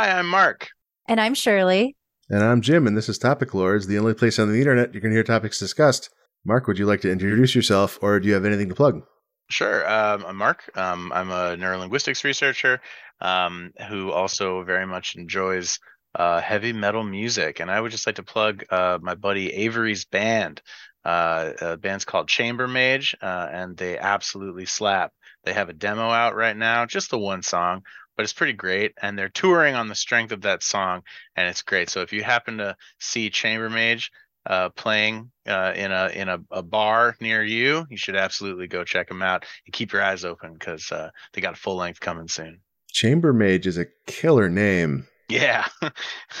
Hi, I'm Mark. And I'm Shirley. And I'm Jim, and this is Topic Lords, the only place on the internet you can hear topics discussed. Mark, would you like to introduce yourself, or do you have anything to plug? Sure. Um, I'm Mark. Um, I'm a neurolinguistics researcher um, who also very much enjoys uh, heavy metal music. And I would just like to plug uh, my buddy Avery's band. Uh, a band's called Chamber Mage, uh, and they absolutely slap. They have a demo out right now, just the one song, but it's pretty great. And they're touring on the strength of that song, and it's great. So if you happen to see Chamber Mage uh, playing uh, in a in a, a, bar near you, you should absolutely go check them out and keep your eyes open because uh, they got a full length coming soon. Chamber Mage is a killer name. Yeah,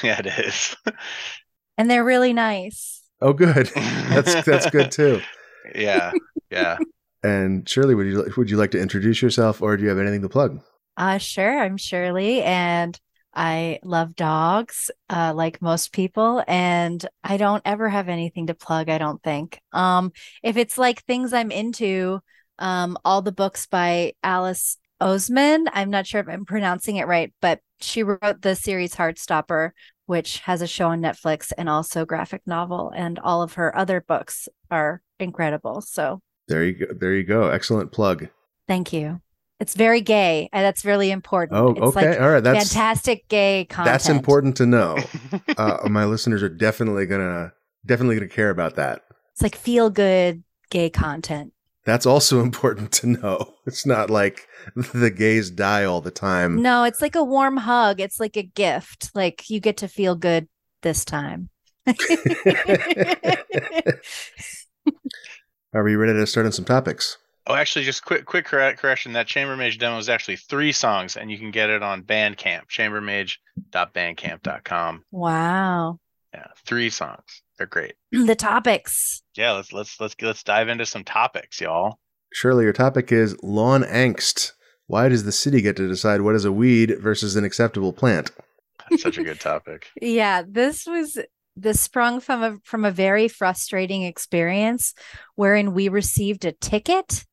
yeah, it is. and they're really nice. Oh, good. That's that's good too. Yeah, yeah. And Shirley, would you would you like to introduce yourself, or do you have anything to plug? Uh, sure. I'm Shirley, and I love dogs, uh, like most people, and I don't ever have anything to plug. I don't think. Um, if it's like things I'm into, um, all the books by Alice Oseman. I'm not sure if I'm pronouncing it right, but she wrote the series Heartstopper, which has a show on Netflix and also graphic novel, and all of her other books are incredible. So there you go. There you go. Excellent plug. Thank you. It's very gay, and that's really important. Oh, it's okay, like all right. That's fantastic gay content. That's important to know. uh, my listeners are definitely gonna definitely gonna care about that. It's like feel good gay content. That's also important to know. It's not like the gays die all the time. No, it's like a warm hug. It's like a gift. Like you get to feel good this time. Are we ready to start on some topics? Oh, actually, just quick quick correction. That Chamber Mage demo is actually three songs, and you can get it on Bandcamp, chambermage.bandcamp.com. Wow. Yeah, three songs. They're great. The topics. Yeah, let's let's let's let's dive into some topics, y'all. Shirley, your topic is lawn angst. Why does the city get to decide what is a weed versus an acceptable plant? That's such a good topic. yeah, this was this sprung from a from a very frustrating experience wherein we received a ticket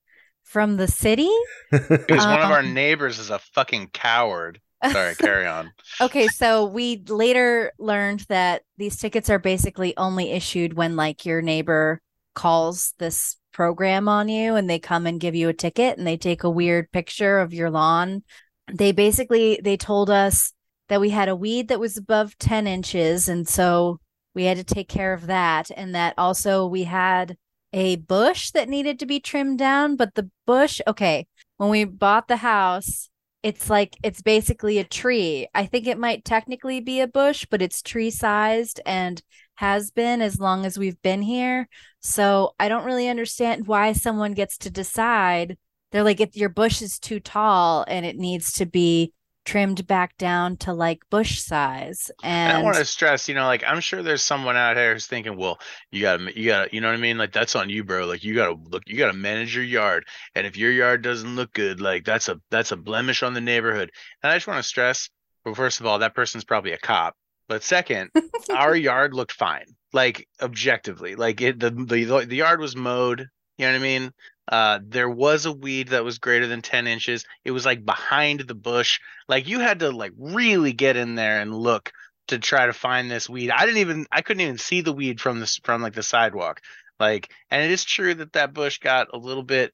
from the city. Because um, one of our um, neighbors is a fucking coward. Sorry, carry on. okay, so we later learned that these tickets are basically only issued when like your neighbor calls this program on you and they come and give you a ticket and they take a weird picture of your lawn. They basically they told us that we had a weed that was above 10 inches and so we had to take care of that and that also we had a bush that needed to be trimmed down, but the bush, okay, when we bought the house, it's like it's basically a tree. I think it might technically be a bush, but it's tree sized and has been as long as we've been here. So I don't really understand why someone gets to decide. They're like, if your bush is too tall and it needs to be trimmed back down to like bush size. And, and I want to stress, you know, like I'm sure there's someone out here who's thinking, well, you gotta, you gotta, you know what I mean? Like that's on you, bro. Like you gotta look, you gotta manage your yard. And if your yard doesn't look good, like that's a that's a blemish on the neighborhood. And I just want to stress, well, first of all, that person's probably a cop. But second, our yard looked fine, like objectively. Like it, the the the yard was mowed. You know what I mean? Uh, there was a weed that was greater than 10 inches. It was like behind the bush. Like you had to like really get in there and look to try to find this weed. I didn't even I couldn't even see the weed from this from like the sidewalk. Like and it is true that that bush got a little bit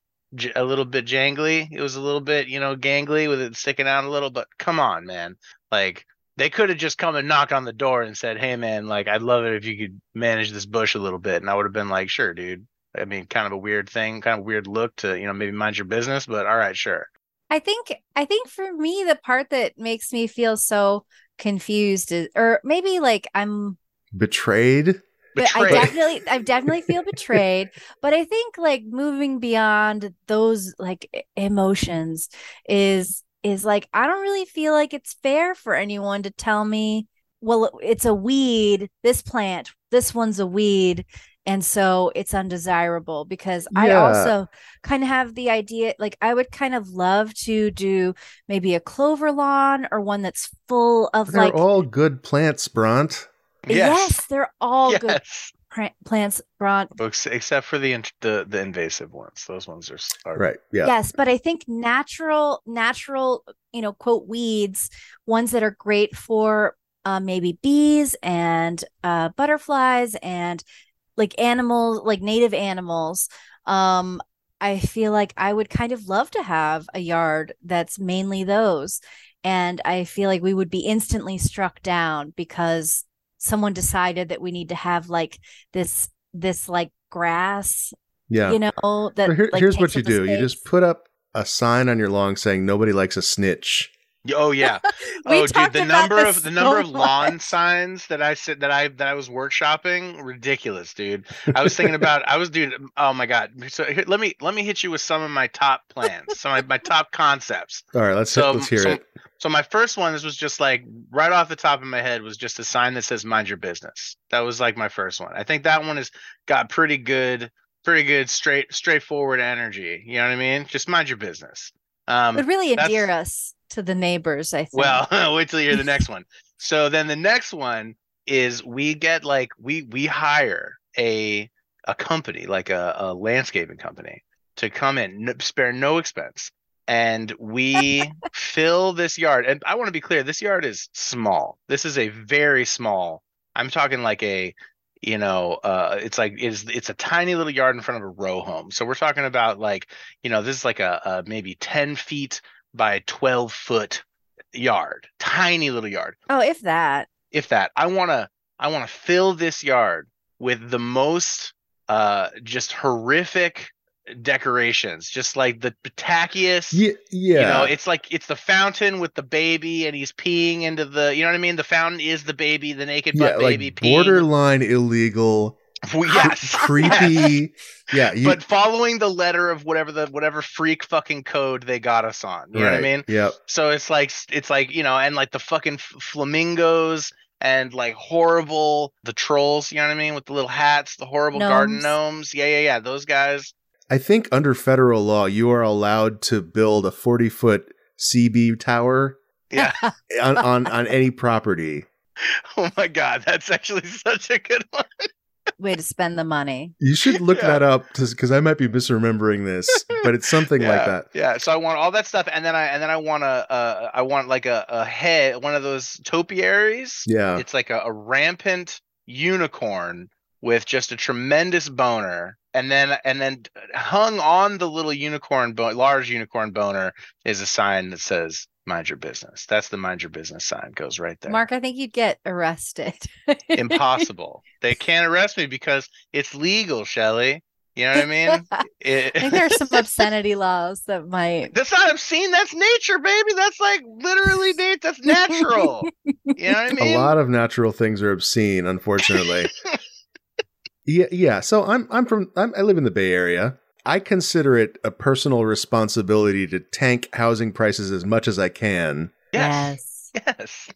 a little bit jangly. It was a little bit, you know, gangly with it sticking out a little, but come on, man. Like they could have just come and knocked on the door and said, "Hey man, like I'd love it if you could manage this bush a little bit." And I would have been like, "Sure, dude." I mean, kind of a weird thing, kind of weird look to, you know, maybe mind your business, but all right, sure. I think I think for me the part that makes me feel so confused is or maybe like I'm betrayed. But I definitely I definitely feel betrayed, but I think like moving beyond those like emotions is is like I don't really feel like it's fair for anyone to tell me, well, it's a weed, this plant, this one's a weed, and so it's undesirable because yeah. i also kind of have the idea like i would kind of love to do maybe a clover lawn or one that's full of they're like all good plants bront yes, yes they're all yes. good plants bront books except for the the the invasive ones. Those ones are, are right yeah. Yes but i think natural natural you know, quote weeds, ones that are great for uh, maybe bees and uh, butterflies and like animals, like native animals. Um, I feel like I would kind of love to have a yard that's mainly those. And I feel like we would be instantly struck down because someone decided that we need to have like this this like grass Yeah. you know that So here- like, here's what you do you just put up a sign on your lawn saying nobody likes a snitch. Oh yeah. Oh dude, the number of the so number of lawn much. signs that I said that I that I was workshopping, ridiculous, dude. I was thinking about I was dude, um, oh my god. So here, let me let me hit you with some of my top plans, some of my top concepts. All right, let's So, let's hear so, it. so my first one, this was just like right off the top of my head, was just a sign that says "Mind your business." That was like my first one. I think that one has got pretty good, pretty good, straight, straightforward energy. You know what I mean? Just mind your business. Um, would really endear us to the neighbors i think well, wait till you hear the next one. So then the next one is we get like we we hire a a company like a, a landscaping company to come in, n- spare no expense, and we fill this yard. And I want to be clear, this yard is small. This is a very small. I'm talking like a you know uh it's like it's it's a tiny little yard in front of a row home. So we're talking about like you know this is like a, a maybe 10 feet by 12 foot yard tiny little yard. Oh if that. If that. I want to i want to fill this yard with the most uh just horrific decorations just like the tackiest Yeah, yeah. you know it's like it's the fountain with the baby and he's peeing into the you know what i mean the fountain is the baby the naked yeah, butt baby like peeing borderline illegal, Well, cre- yes yes. creepy. Yeah, you, but following the letter of whatever the whatever freak fucking code they got us on you know what i mean yeah So it's like it's like you know, and like the fucking f- flamingos and like horrible the trolls. You know what I mean with the little hats, the horrible garden Gnomes. gnomes. Yeah, yeah, yeah. Those guys. I think under federal law, you are allowed to build a 40 foot CB tower Yeah. on, on, on any property. oh my god, that's actually such a good one. way to spend the money You should look Yeah. that up because I might be misremembering this, but it's something yeah, like that. Yeah. So I want all that stuff, and then I and then I want a uh, I want like a, a head, one of those topiaries. Yeah. It's like a, a rampant unicorn with just a tremendous boner, and then and then hung on the little unicorn, bo- large unicorn boner, is a sign that says "Mind your business." That's the "Mind your business" sign. Goes right there. mark i think you'd get arrested Impossible. they can't arrest me because it's legal, Shelly. You know what I mean? It- i think there's some obscenity laws that might That's not obscene. That's nature, baby. That's like literally nature. That's natural. you know what I mean? a lot of natural things are obscene, unfortunately. Yeah, yeah. So I'm I'm from I'm, I live in the Bay Area. I consider it a personal responsibility to tank housing prices as much as I can. yes. yes Yes.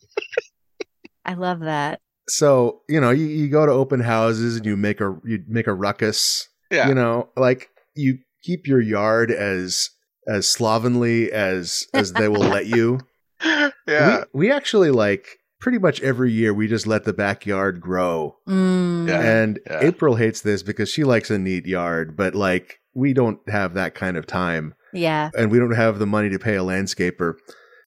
i love that So you know, you, you go to open houses and you make a you make a ruckus. Yeah. You know, like you keep your yard as as slovenly as as they will let you. yeah. We, we actually like pretty much every year we just let the backyard grow. Mm. Yeah. And yeah. April hates this because she likes a neat yard, but like we don't have that kind of time yeah and we don't have the money to pay a landscaper.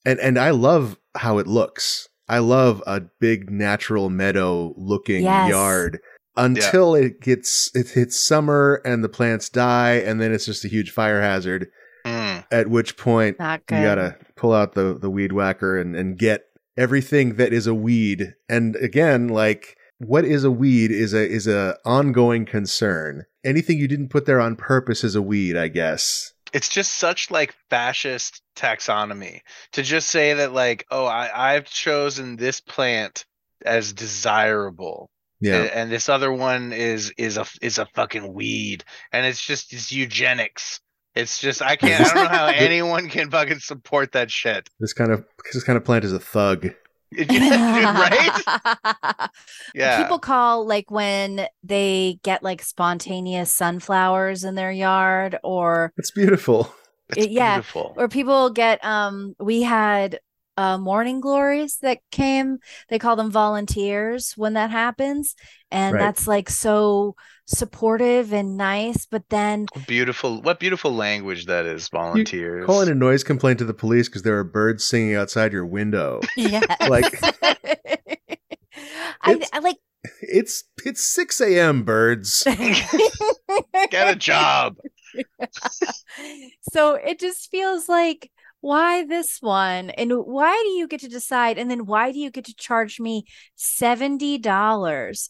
And and I love how it looks. I love a big natural meadow looking Yes. yard until it gets it hits summer and the plants die and then it's just a huge fire hazard Mm. at which point you gotta pull out the the weed whacker and and get everything that is a weed. And again like what is a weed is a is a ongoing concern. Anything you didn't put there on purpose is a weed i guess. It's just such like fascist taxonomy to just say that like, oh, I, I've chosen this plant as desirable. yeah. and this other one is is a is a fucking weed. And it's just it's eugenics it's just i can't i don't know how anyone can fucking support that shit. This kind of this kind of plant is a thug. Right? Yeah. People call like when they get like spontaneous sunflowers in their yard or it's beautiful. It's yeah, beautiful. or people get um we had uh morning glories that came. They call them volunteers when that happens and Right. that's like so supportive and nice, but then Beautiful. What beautiful language that is, volunteers. Call in a noise complaint to the police because there are birds singing outside your window. yeah, Like- I, I like It's it's six a.m. Birds. Get a job. so it just feels like why this one and why do you get to decide and then why do you get to charge me $70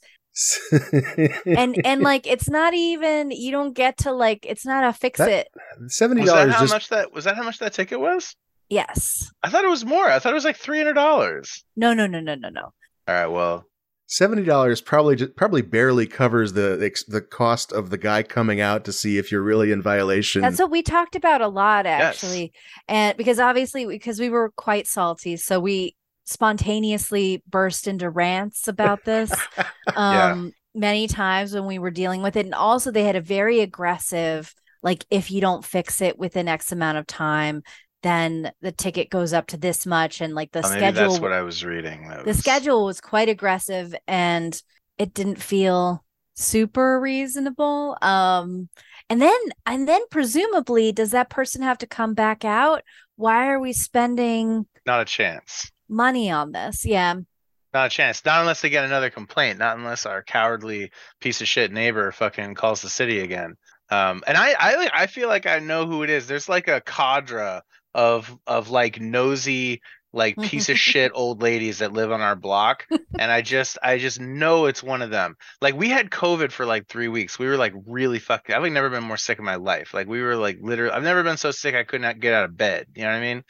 and and like it's not even you don't get to like it's not a fix That- it seventy Was that dollars how just much that was that how much that ticket was? yes I thought it was more. I thought it was like three hundred dollars. no no no no no no All right, well, seventy dollars probably just, probably barely covers the the cost of the guy coming out to see if you're really in violation. That's what we talked about a lot, Yes. actually. And because obviously, because we were quite salty, so we spontaneously burst into rants about this Yeah. um, many times when we were dealing with it. And also, they had a very aggressive, like, if you don't fix it within X amount of time, then the ticket goes up to this much. And like the oh, schedule, that's what I was reading. That the schedule was quite aggressive and it didn't feel super reasonable um and then and then presumably does that person have to come back out why are we spending Not a chance. Money on this yeah Not a chance. Not unless they get another complaint. Not unless our cowardly piece of shit neighbor fucking calls the city again. Um, and I, I, I feel like I know who it is. There's like a cadre of, of like nosy, like piece of shit old ladies that live on our block, and I just, I just know it's one of them. Like we had COVID for like three weeks. We were like really fucking. I've like never been more sick in my life. Like we were like literally. I've never been so sick I could not get out of bed. You know what I mean?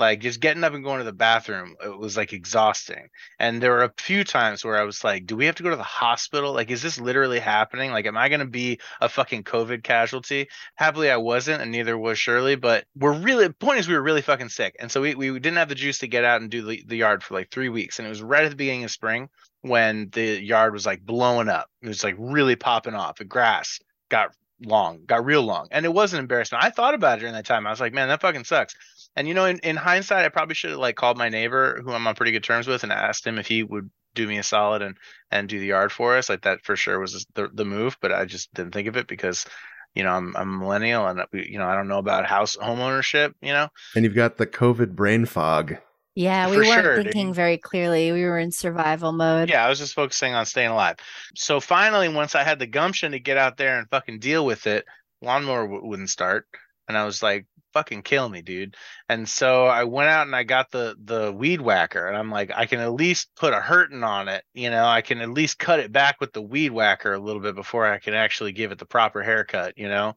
Like just getting up and going to the bathroom, it was like exhausting. And there were a few times where I was like, do we have to go to the hospital? Like, is this literally happening? Like, am I going to be a fucking COVID casualty? Happily, I wasn't, and neither was Shirley. But we're really, the point is, we were really fucking sick. And so we, we didn't have the juice to get out and do the, the yard for like three weeks. And it was right at the beginning of spring when the yard was like blowing up. It was like really popping off. The grass got long, got real long. And it was an embarrassment. I thought about it during that time. I was like, man, that fucking sucks. And you know, in, in hindsight, I probably should have like called my neighbor who I'm on pretty good terms with and asked him if he would do me a solid and and do the yard for us. Like that for sure was the the move, but I just didn't think of it because you know I'm I'm a millennial and uh, you know I don't know about house home ownership. You know, and you've got the COVID brain fog. yeah we For weren't sure, thinking dude. very clearly we were in survival mode yeah, I was just focusing on staying alive. So finally, once I had the gumption to get out there and fucking deal with it, lawnmower w- wouldn't start, and I was like, "Fucking kill me, dude!" And so I went out and I got the the weed whacker, and I'm like, I can at least put a hurting on it, you know, I can at least cut it back with the weed whacker a little bit before I can actually give it the proper haircut, you know.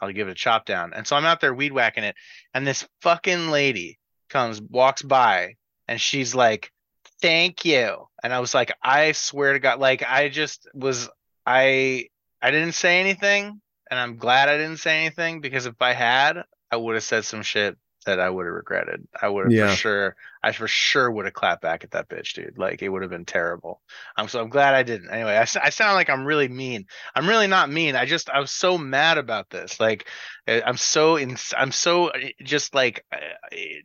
I'll give it a chop down. And so I'm out there weed whacking it, and this fucking lady comes walks by, and she's like thank you and i was like i swear to god like i just was i i didn't say anything and i'm glad i didn't say anything because if i had i would have said some shit that i would have regretted i would have Yeah. for sure i for sure would have clapped back at that bitch dude. Like it would have been terrible. I'm so i'm glad i didn't. Anyway I, I sound like i'm really mean. I'm really not mean. I just I'm so mad about this. Like uh, i'm so in i'm so uh, just like uh,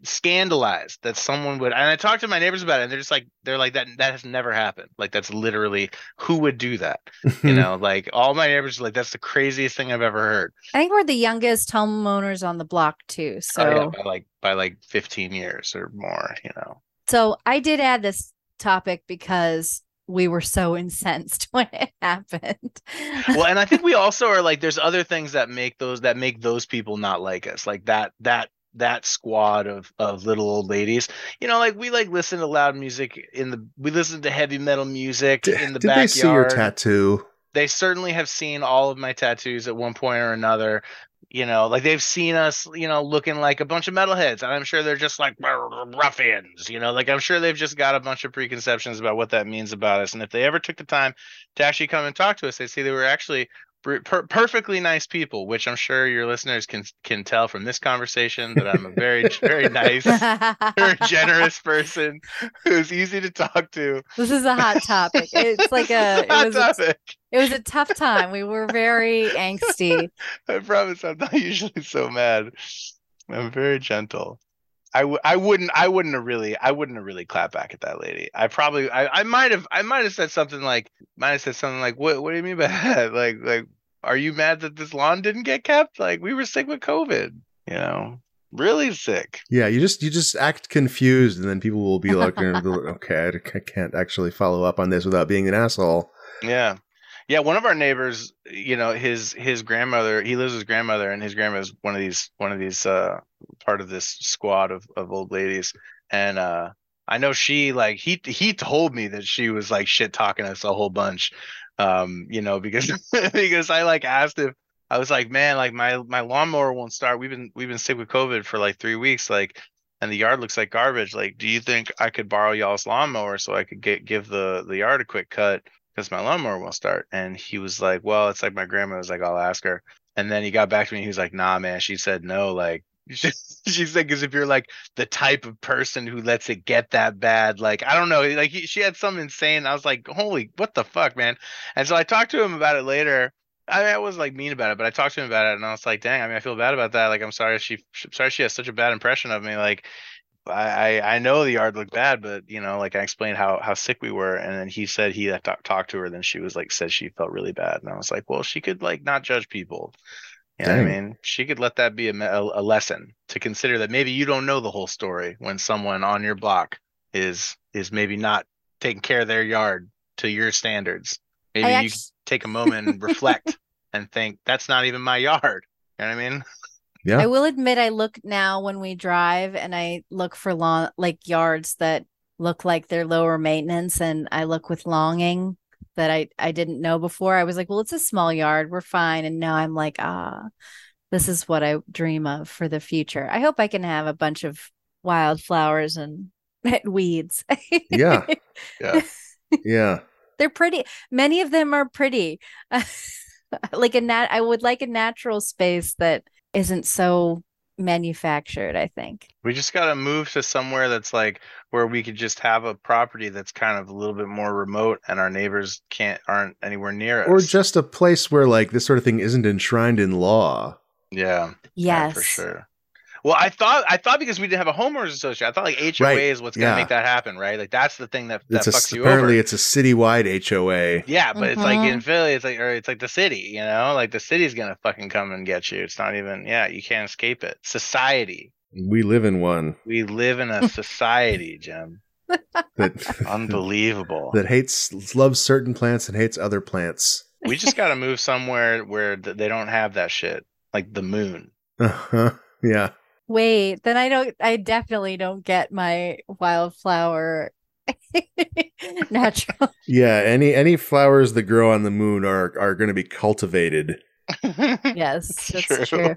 scandalized that someone would and i talked to my neighbors about it and they're just like they're like that that has never happened. Like that's literally who would do that? You know like all my neighbors are like that's the craziest thing i've ever heard. I think we're the youngest homeowners on the block too so Oh, yeah, like by like 15 years or more you know So I did add this topic because we were so incensed when it happened. well and i think we also are like there's other things that make those that make those people not like us like that that that squad of of little old ladies you know like we like listen to loud music in the we listen to heavy metal music Did, in the did backyard they see your tattoo? they certainly have seen all of my tattoos at one point or another you know like they've seen us you know looking like a bunch of metalheads and i'm sure they're just like ruffians you know like i'm sure they've just got a bunch of preconceptions about what that means about us and if they ever took the time to actually come and talk to us they'd see they were actually per- per- perfectly nice people which i'm sure your listeners can can tell from this conversation that i'm a very very nice very generous person who's easy to talk to this is a hot topic. It's like a it Hot was a, topic. it was a tough time. We were very angsty. I promise I'm not usually so mad. I'm very gentle. I, w- I wouldn't I wouldn't have really I wouldn't have really clapped back at that lady. I probably I, I might have I might have said something like might have said something like what what do you mean by that? Like like are you mad that this lawn didn't get kept? Like we were sick with COVID, you know. Really sick. Yeah, you just you just act confused, and then people will be like, "Okay, I can't actually follow up on this without being an asshole." Yeah, yeah. One of our neighbors, you know, his his grandmother, he lives with his grandmother, and his grandmother's one of these one of these uh part of this squad of of old ladies, and uh I know she like he he told me that she was like shit talking us a whole bunch, um, you know, because because I like asked if I was like, man, like my my lawnmower won't start. We've been we've been sick with COVID for like three weeks, like, and the yard looks like garbage. Like, do you think I could borrow y'all's lawnmower so I could get give the the yard a quick cut because my lawnmower won't start? And he was like, well, it's like my grandma was like, I'll ask her. And then he got back to me. He was like, nah, man. She said no. Like, she said because if you're like the type of person who lets it get that bad, like I don't know, like he, she had some insane. I was like, holy, what the fuck, man? And so I talked to him about it later I, mean, I was like mean about it, but I talked to him about it, and I was like, "Dang, I mean, I feel bad about that. Like, I'm sorry she, sorry she has such a bad impression of me. Like, I, I know the yard looked bad, but you know, like I explained how how sick we were, and then he said he had talked to her, then she was like said she felt really bad, and I was like, well, she could like not judge people. You know what I mean? She could let that be a, a, a lesson to consider that maybe you don't know the whole story when someone on your block is is maybe not taking care of their yard to your standards. Maybe you take a moment and reflect and think that's not even my yard. You know what I mean? Yeah. I will admit I look now when we drive and I look for lawn like yards that look like they're lower maintenance and I look with longing that I I didn't know before. I was like, well, it's a small yard, we're fine. And now I'm like, ah, this is what I dream of for the future. I hope I can have a bunch of wildflowers and weeds. yeah. Yeah. Yeah they're pretty. Many of them are pretty. like a nat, I would like a natural space that isn't so manufactured. I think we just got to move to somewhere that's like where we could just have a property that's kind of a little bit more remote, and our neighbors can't aren't anywhere near us, or just a place where like this sort of thing isn't enshrined in law. Yeah. Yes. Yeah, for sure. Well, I thought I thought because we didn't have a homeowners association, I thought like HOA right. is what's gonna yeah. make that happen, right? Like that's the thing that, that it's fucks a, you apparently over. it's a citywide HOA. Yeah, but mm-hmm. it's like in Philly, it's like or it's like the city, you know, like the city's gonna fucking come and get you. It's not even yeah, you can't escape it. Society. We live in one. We live in a society, Jim. that unbelievable. That hates loves certain plants and hates other plants. We just got to move somewhere where they don't have that shit, like the moon. Uh-huh. Yeah. Wait, then I don't I definitely don't get my wildflower natural. Yeah, any any flowers that grow on the moon are are going to be cultivated. yes, that's true. true.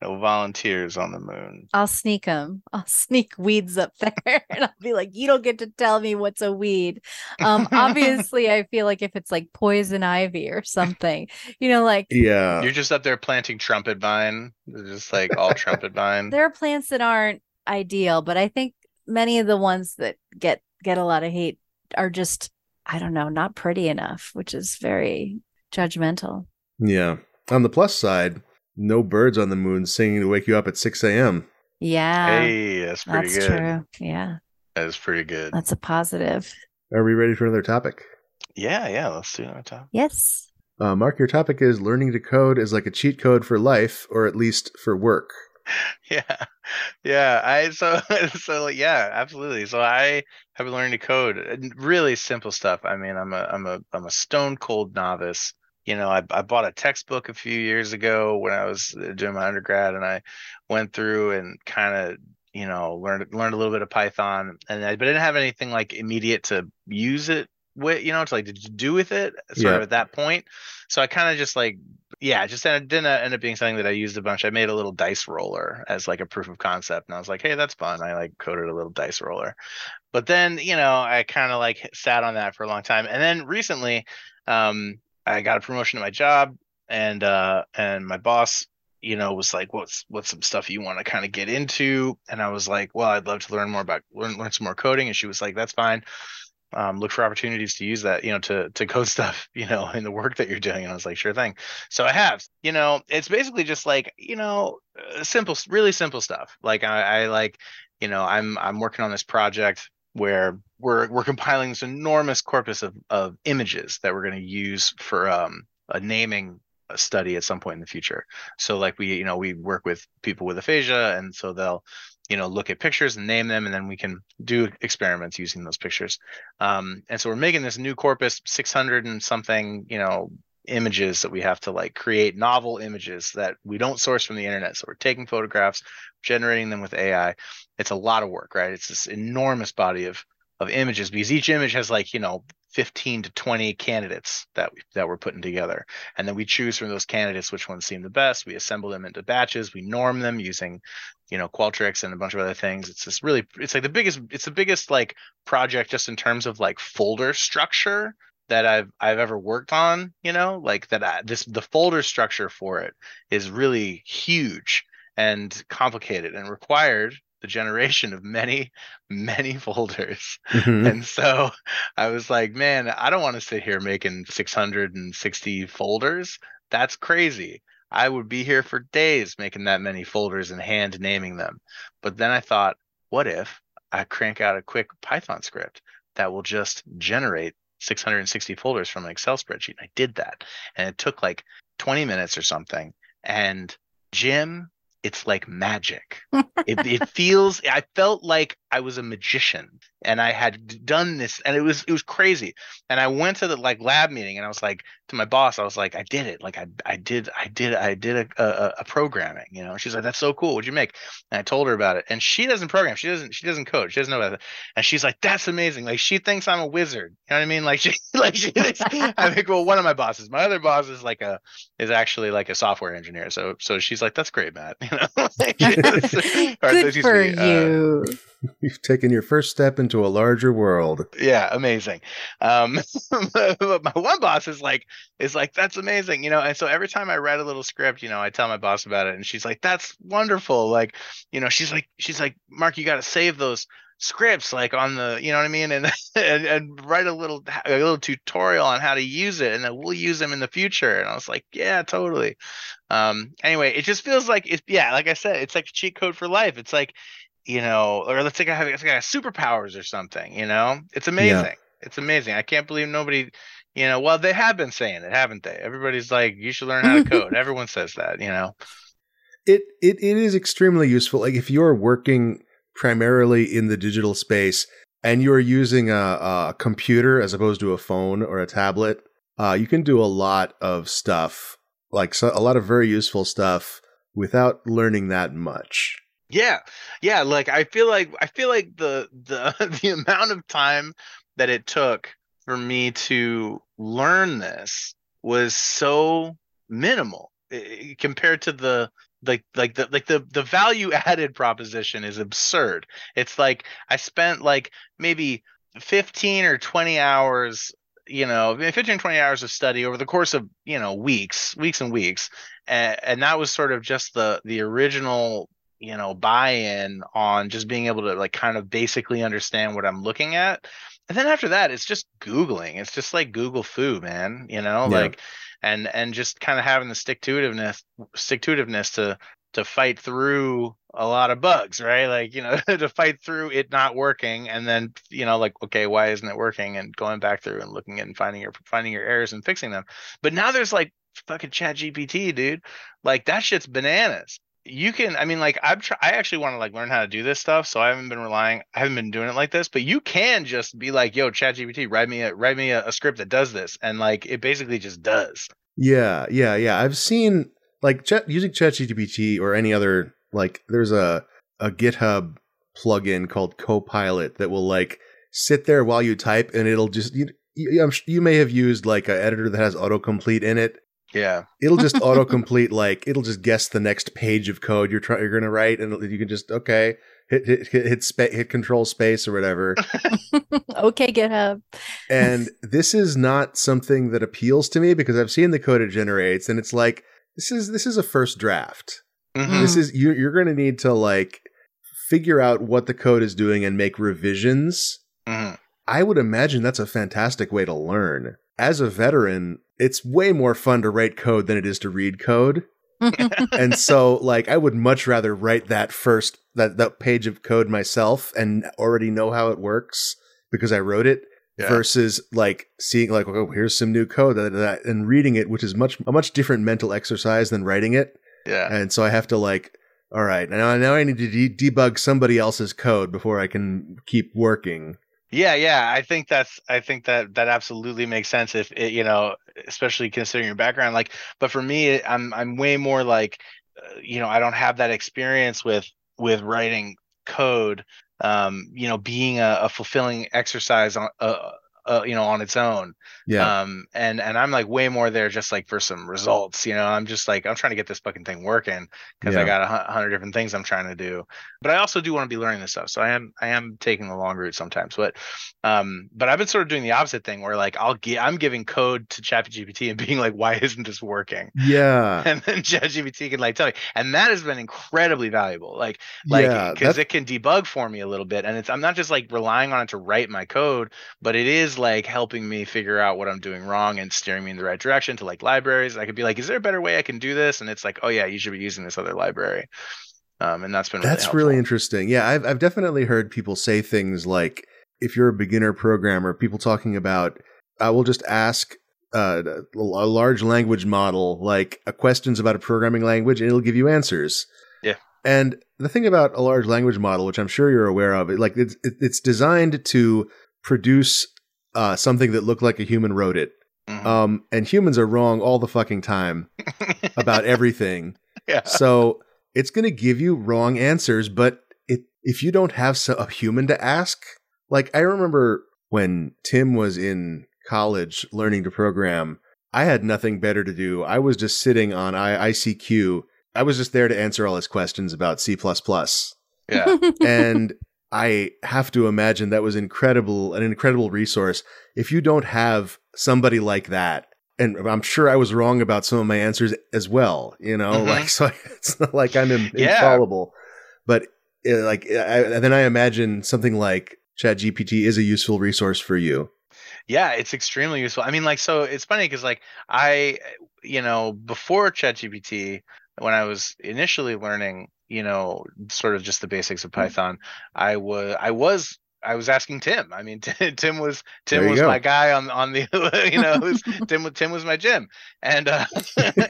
No volunteers on the moon. I'll sneak them. I'll sneak weeds up there, and I'll be like, "You don't get to tell me what's a weed." Um, obviously, I feel like if it's like poison ivy or something, you know, like yeah, you're just up there planting trumpet vine, just like all trumpet vine. There are plants that aren't ideal, but I think many of the ones that get get a lot of hate are just, I don't know, not pretty enough, which is very judgmental. Yeah. On the plus side, no birds on the moon singing to wake you up at 6 a.m. Yeah. Hey, that's pretty that's good. True. Yeah. That is pretty good. That's a positive. Are we ready for another topic? Yeah, yeah. Let's do another topic. Yes. Uh, Mark, your topic is learning to code is like a cheat code for life, or at least for work. Yeah, yeah. I so so yeah, absolutely. So I have been learning to code. Really simple stuff. I mean, I'm a I'm a I'm a stone cold novice you know, I, I bought a textbook a few years ago when I was uh, doing my undergrad, and I went through and kind of you know learned learned a little bit of Python, and I, but I didn't have anything like immediate to use it with, you know, to like to do with it sort yeah. of at that point. So I kind of just like yeah, just ended, didn't end up being something that I used a bunch. I made a little dice roller as like a proof of concept, and I was like, hey, that's fun. I like coded a little dice roller, but then you know I kind of like sat on that for a long time, and then recently. Um, I got a promotion at my job, and uh, and my boss, you know, was like, "What's what's some stuff you want to kind of get into?" And I was like, "Well, I'd love to learn more about learn learn some more coding." And she was like, "That's fine. Um, look for opportunities to use that, you know, to to code stuff, you know, in the work that you're doing." And I was like, "Sure thing." So I have, you know, it's basically just like, you know, uh, simple, really simple stuff. Like I, I like you know, I'm I'm working on this project where we're we're compiling this enormous corpus of of images that we're going to use for um, a naming study at some point in the future. So like we, you know, we work with people with aphasia, and so they'll, you know, look at pictures and name them, and then we can do experiments using those pictures. Um, and so we're making this new corpus, 600 and something, you know, images that we have to like create novel images that we don't source from the internet. So we're taking photographs, generating them with AI. It's a lot of work, right? It's this enormous body of of images because each image has like you know 15 to 20 candidates that we, that we're putting together and then we choose from those candidates which ones seem the best we assemble them into batches we norm them using you know qualtrics and a bunch of other things it's just really it's like the biggest it's the biggest like project just in terms of like folder structure that I've I've ever worked on, you know, like that I, this the folder structure for it is really huge and complicated and required the generation of many many folders. Mm-hmm. and so i was like man i don't want to sit here making 660 folders. That's crazy. I would be here for days making that many folders and hand naming them. But then i thought what if i crank out a quick python script that will just generate 660 folders from an excel spreadsheet i did that and it took like 20 minutes or something and jim it's like magic. it, it feels. I felt like I was a magician, and I had done this, and it was it was crazy. And I went to the like lab meeting, and I was like to my boss, I was like, I did it. Like I I did I did I did a a, a programming. You know, she's like, that's so cool. What'd you make? And I told her about it, and she doesn't program. She doesn't she doesn't code. She doesn't know about it. And she's like, that's amazing. Like she thinks I'm a wizard. You know what I mean? Like she like she. Thinks, I think well, one of my bosses, my other boss is like a is actually like a software engineer. So so she's like, that's great, Matt. You know. Good for me, you. Uh, You've taken your first step into a larger world. Yeah, amazing. Um, my one boss is like, is like, that's amazing, you know. And so every time I write a little script, you know, I tell my boss about it, and she's like, that's wonderful. Like, you know, she's like, she's like, Mark, you got to save those scripts like on the you know what i mean and, and and write a little a little tutorial on how to use it and then we'll use them in the future and i was like yeah totally um anyway it just feels like it's yeah like i said it's like a cheat code for life it's like you know, or let's say I have, like I have superpowers or something, you know, it's amazing. Yeah. It's amazing. I can't believe nobody, you know, well, they have been saying it, haven't they? Everybody's like, you should learn how to code. Everyone says that, you know. It, it it is extremely useful. Like if you're working primarily in the digital space and you're using a, a computer as opposed to a phone or a tablet, uh, you can do a lot of stuff, like so, a lot of very useful stuff, without learning that much. Yeah. Yeah, like I feel like I feel like the the the amount of time that it took for me to learn this was so minimal eh, compared to the like like the like the the value added proposition is absurd. It's like I spent like maybe 15 or 20 hours you know 15 20 hours of study over the course of you know weeks weeks and weeks and, and that was sort of just the the original you know buy-in on just being able to like kind of basically understand what i'm looking at. And then after that it's just googling. It's just like google fu man you know yeah. like and and just kind of having the stick to itiveness stick to itiveness to to fight through a lot of bugs right? Like you know to fight through it not working and then you know like okay why isn't it working? And going back through and looking at and finding your finding your errors and fixing them. But now there's like fucking chat gpt dude. Like that shit's bananas you can i mean like i've tried i actually want to like learn how to do this stuff so i haven't been relying i haven't been doing it like this but you can just be like yo chat gpt write me a write me a, a script that does this and like it basically just does. Yeah yeah yeah i've seen like chat using chat gpt or any other like there's a a github plugin called copilot that will like sit there while you type and it'll just you, you, you may have used like an editor that has autocomplete in it yeah. It'll just autocomplete like it'll just guess the next page of code you're trying you're going to write and you can just okay, hit hit hit hit, spa- hit control space or whatever. okay, GitHub. and this is not something that appeals to me because I've seen the code it generates and it's like this is this is a first draft. Mm-hmm. This is you you're going to need to like figure out what the code is doing and make revisions. Mm-hmm. I would imagine that's a fantastic way to learn. As a veteran, it's way more fun to write code than it is to read code. and so like I would much rather write that first that that page of code myself and already know how it works because I wrote it Yeah. versus like seeing like oh here's some new code that, that, and reading it which is much a much different mental exercise than writing it yeah. and so I have to like all right now now I need to de- debug somebody else's code before I can keep working Yeah, yeah. I think that's I think that that absolutely makes sense if it, you know, especially considering your background. Like, but for me, I'm I'm way more like, uh, you know, I don't have that experience with with writing code. Um, you know, being a, a fulfilling exercise on, uh, uh, you know, on its own. yeah Um, and and I'm like way more there just like for some results. You know, I'm just like I'm trying to get this fucking thing working because I got a hundred different things I'm trying to do. But I also do want to be learning this stuff, so I am I am taking the long route sometimes. But um, but I've been sort of doing the opposite thing where like I'll get I'm giving code to ChatGPT and being like, why isn't this working? yeah And then ChatGPT can like tell me, and that has been incredibly valuable. Like like because that- it can debug for me a little bit and it's i'm not just like relying on it to write my code but it is like helping me figure out what i'm doing wrong and steering me in the right direction to like libraries i could be like is there a better way i can do this and it's like oh yeah you should be using this other library um, and that's been really That's helpful. really interesting. Yeah, I've I've definitely heard people say things like if you're a beginner programmer, people talking about I will just ask uh, a large language model like uh, questions about a programming language and it'll give you answers. Yeah. And the thing about a large language model, which I'm sure you're aware of, it, like it's it's designed to produce uh, something that looked like a human wrote it. Mhm. Um, and humans are wrong all the fucking time about everything. yeah So it's going to give you wrong answers, but it, if you don't have so, a human to ask, like I remember when Tim was in college learning to program, I had nothing better to do. I was just sitting on I- ICQ. I was just there to answer all his questions about C++. yeah and I have to imagine that was incredible, an incredible resource. If you don't have somebody like that, and I'm sure I was wrong about some of my answers as well, you know, Mhm. like so it's not like I'm Yeah. infallible, but uh, like I, then I imagine something like ChatGPT is a useful resource for you. Yeah, it's extremely useful. I mean, like, so it's funny because, like, I, you know, before ChatGPT, when I was initially learning, you know, sort of just the basics of Python, I was, I was, I was asking Tim. I mean, Tim was, Tim was go. my guy on on the, you know, was, Tim, was- Tim was my Jim, and uh,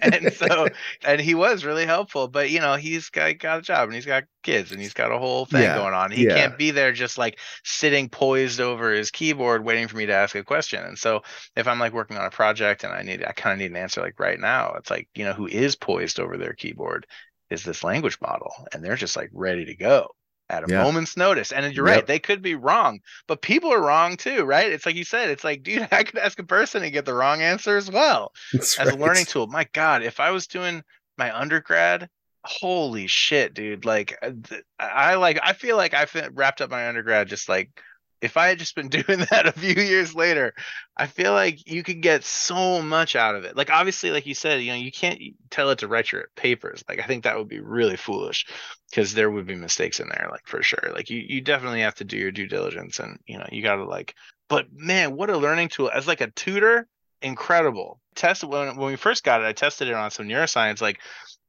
and so, and he was really helpful. But you know, he's got got a job and he's got kids and he's got a whole thing Yeah, going on. He yeah. can't be there just like sitting poised over his keyboard waiting for me to ask a question. And so if I'm like working on a project and I need I kind of need an answer like right now, it's like, you know, who is poised over their keyboard is this language model and they're just like ready to go at a Yeah. moment's notice. And you're Yep. right, they could be wrong, but people are wrong too, right? It's like you said, it's like, dude, I could ask a person and get the wrong answer as well That's as right. a learning tool. My God, if I was doing my undergrad, holy shit, dude! Like, uh, I like, I feel like I wrapped up my undergrad just like. If I had just been doing that a few years later, I feel like you could get so much out of it. Like obviously, like you said, you know, you can't tell it to write your papers. Like I think that would be really foolish because there would be mistakes in there, like for sure. Like you, you definitely have to do your due diligence, and you know, you got to like. But man, what a learning tool as like a tutor incredible. Test when when we first got it, I tested it on some neuroscience, like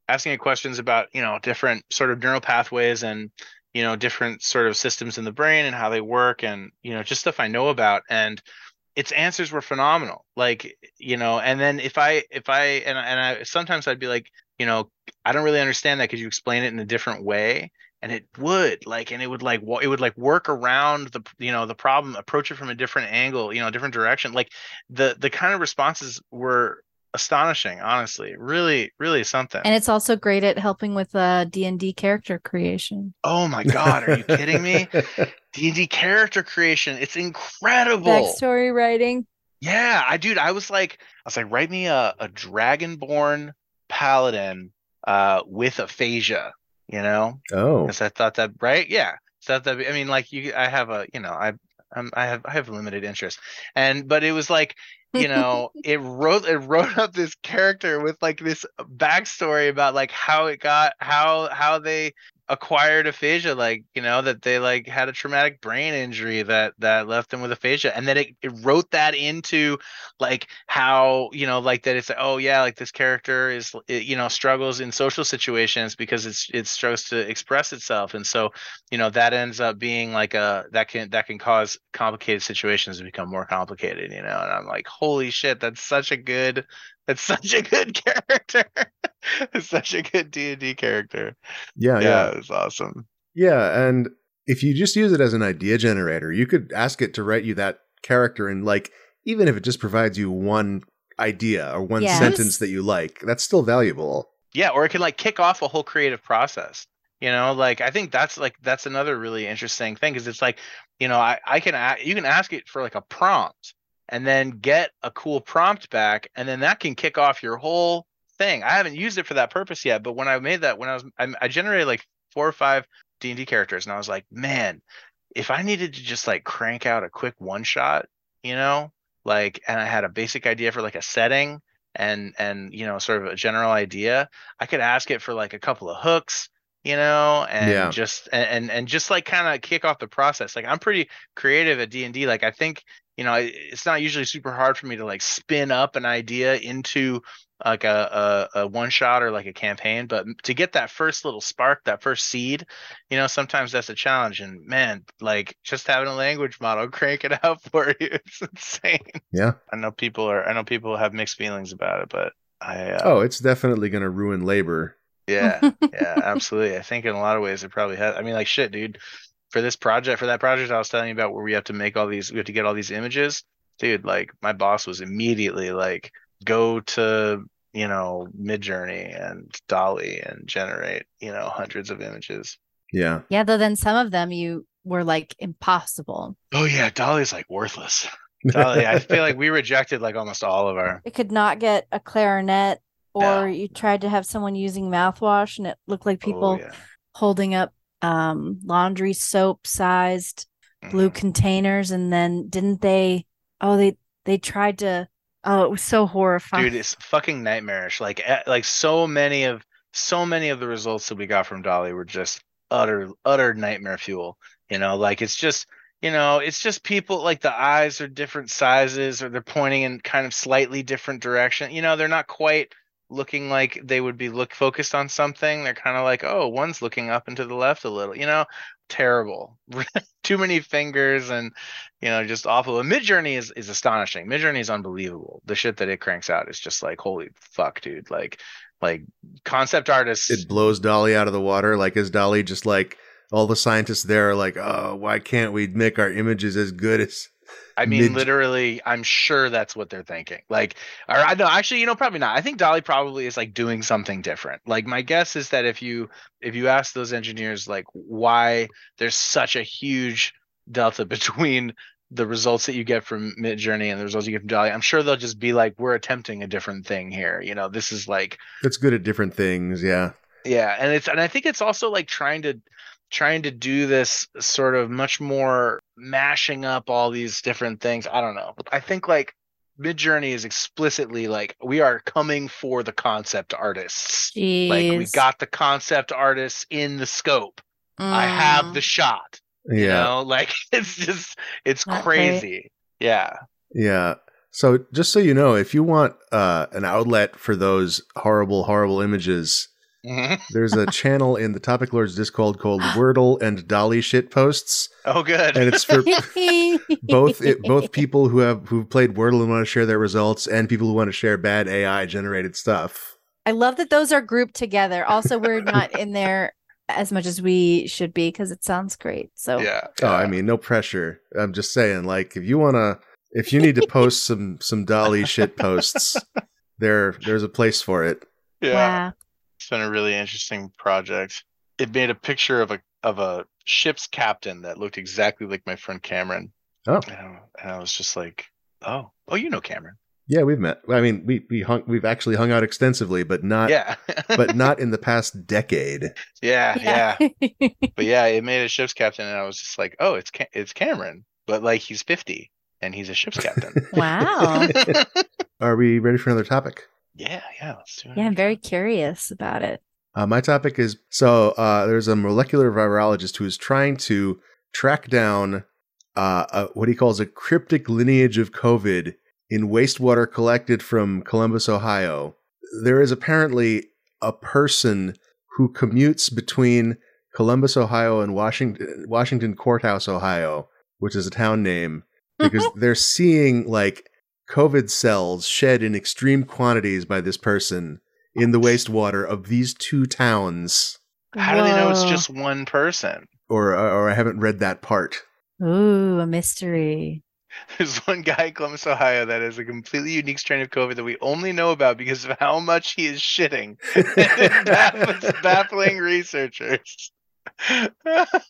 asking it questions about you know different sort of neural pathways and you know different sort of systems in the brain and how they work and you know just stuff I know about and its answers were phenomenal like you know and then if i if i and, and i sometimes i'd be like you know i don't really understand that could you explain it in a different way? And it would like and it would like it would like work around the you know the problem approach it from a different angle you know a different direction like the the kind of responses were astonishing honestly really really something. And it's also great at helping with uh d&d character creation. Oh my god are you kidding me? D&d character creation it's incredible. Backstory writing. Yeah, I dude, I was like, I was like, write me a, a dragonborn paladin uh with aphasia, you know? oh, Because I thought that right, yeah. So that I mean, like you I have a, you know, I I'm, I have I have limited interest. And but it was like, you know, it wrote it wrote up this character with like this backstory about like how it got how how they acquired aphasia like you know that they like had a traumatic brain injury that that left them with aphasia. And then it, it wrote that into like how you know like that it's like oh yeah like this character is it, you know struggles in social situations because it's it struggles to express itself. And so you know that ends up being like a that can that can cause complicated situations to become more complicated you know? And i'm like holy shit that's such a good that's such a good character it's such a good d&d character Yeah, yeah, yeah it's awesome yeah. And if you just use it as an idea generator, you could ask it to write you that character, and like even if it just provides you one idea or one Yes. sentence that you like, that's still valuable. yeah or it can like kick off a whole creative process you know like i think that's like that's another really interesting thing because it's like you know i i can a- you can ask it for like a prompt and then get a cool prompt back and then that can kick off your whole thing. I haven't used it for that purpose yet but when i made that when i was i, I generated like four or five d&d characters and i was like man if i needed to just like crank out a quick one shot you know like and i had a basic idea for like a setting and and you know sort of a general idea i could ask it for like a couple of hooks you know and Yeah. just and and, and just like kind of kick off the process. Like i'm pretty creative at d&d like i think you know it's not usually super hard for me to like spin up an idea into like a, a, a one shot or like a campaign but to get that first little spark that first seed you know sometimes that's a challenge and man like just having a language model crank it out for you it's insane Yeah. I know people are. I know people have mixed feelings about it, but I. Uh, Oh, it's definitely going to ruin labor. yeah, yeah, absolutely. I think in a lot of ways it probably has. I mean, like shit, dude. For this project, for that project I was telling you about, where we have to make all these, we have to get all these images, dude. Like my boss was immediately like, go to you know Midjourney and Dall-E and generate you know hundreds of images. Yeah. yeah, though then some of them you were like impossible. Oh yeah, Dall-E's like worthless. Dall-E, I feel like we rejected like almost all of our. It could not get a clarinet, or Yeah. you tried to have someone using mouthwash and it looked like people Oh, yeah. holding up um laundry soap sized blue Mhm. containers. And then didn't they oh they they tried to oh it was so horrifying. Dude it's fucking nightmarish. Like eh, like so many of so many of the results that we got from Dall-E were just utter utter nightmare fuel you know? Like it's just you know it's just people like the eyes are different sizes or they're pointing in kind of slightly different direction. You know they're not quite looking like they would be look focused on something they're kind of like oh one's looking up and to the left a little you know? Terrible. Too many fingers and you know just awful. And midjourney is is astonishing. Midjourney is unbelievable. The shit that it cranks out is just like holy fuck dude. Like like concept artists It blows Dall-E out of the water. Like, is Dall-E just like all the scientists there are like, oh, why can't we make our images as good as. I mean, mid- literally, I'm sure that's what they're thinking. Like, or I know, actually, you know, probably not. I think Dall-E probably is like doing something different. Like, my guess is that if you if you ask those engineers like why there's such a huge delta between the results that you get from Midjourney and the results you get from Dall-E, I'm sure they'll just be like, we're attempting a different thing here. You know, this is like it's good at different things. Yeah. yeah and it's and i think it's also like trying to trying to do this sort of much more mashing up all these different things i don't know i think like midjourney is explicitly like we are coming for the concept artists like we got the concept artists in the scope i have Mm. the shot you Yeah. know like it's just it's Not great. crazy yeah Yeah. So just so you know, if you want uh, an outlet for those horrible, horrible images, Mhm. there's a channel in the Topic Lords Discord called Wordle and Dall-E shit posts, oh good and it's for both it, both people who have who've played Wordle and want to share their results, and people who want to share bad AI generated stuff. I love that those are grouped together. Also, we're not in there as much as we should be because it sounds great. So yeah Oh, I mean, no pressure. I'm just saying, like, if you wanna, if you need to post some some Dall-E shit posts, there there's a place for it. yeah wow. It's been a really interesting project. It made a picture of a of a ship's captain that looked exactly like my friend Cameron. Oh. And I, and I was just like, oh, oh, you know Cameron. Yeah, we've met. I mean, we we hung we've actually hung out extensively, but not yeah. but not in the past decade. yeah, yeah, But yeah, it made a ship's captain, and I was just like, oh, it's Ca- it's Cameron, but like he's fifty and he's a ship's captain. wow. Are we ready for another topic? Yeah, yeah. Let's do it. Yeah, I'm very curious about it. Uh, my topic is so uh, there's a molecular virologist who is trying to track down uh, a, what he calls a cryptic lineage of COVID in wastewater collected from Columbus, Ohio. There is apparently a person who commutes between Columbus, Ohio, and Washington, Washington Courthouse, Ohio, which is a town name, because they're seeing like COVID cells shed in extreme quantities by this person in the wastewater of these two towns. How do they know it's just one person? Or, uh, or I haven't read that part. Ooh, a mystery. There's one guy in Columbus, Ohio that has a completely unique strain of COVID that we only know about because of how much he is shitting. baffling researchers.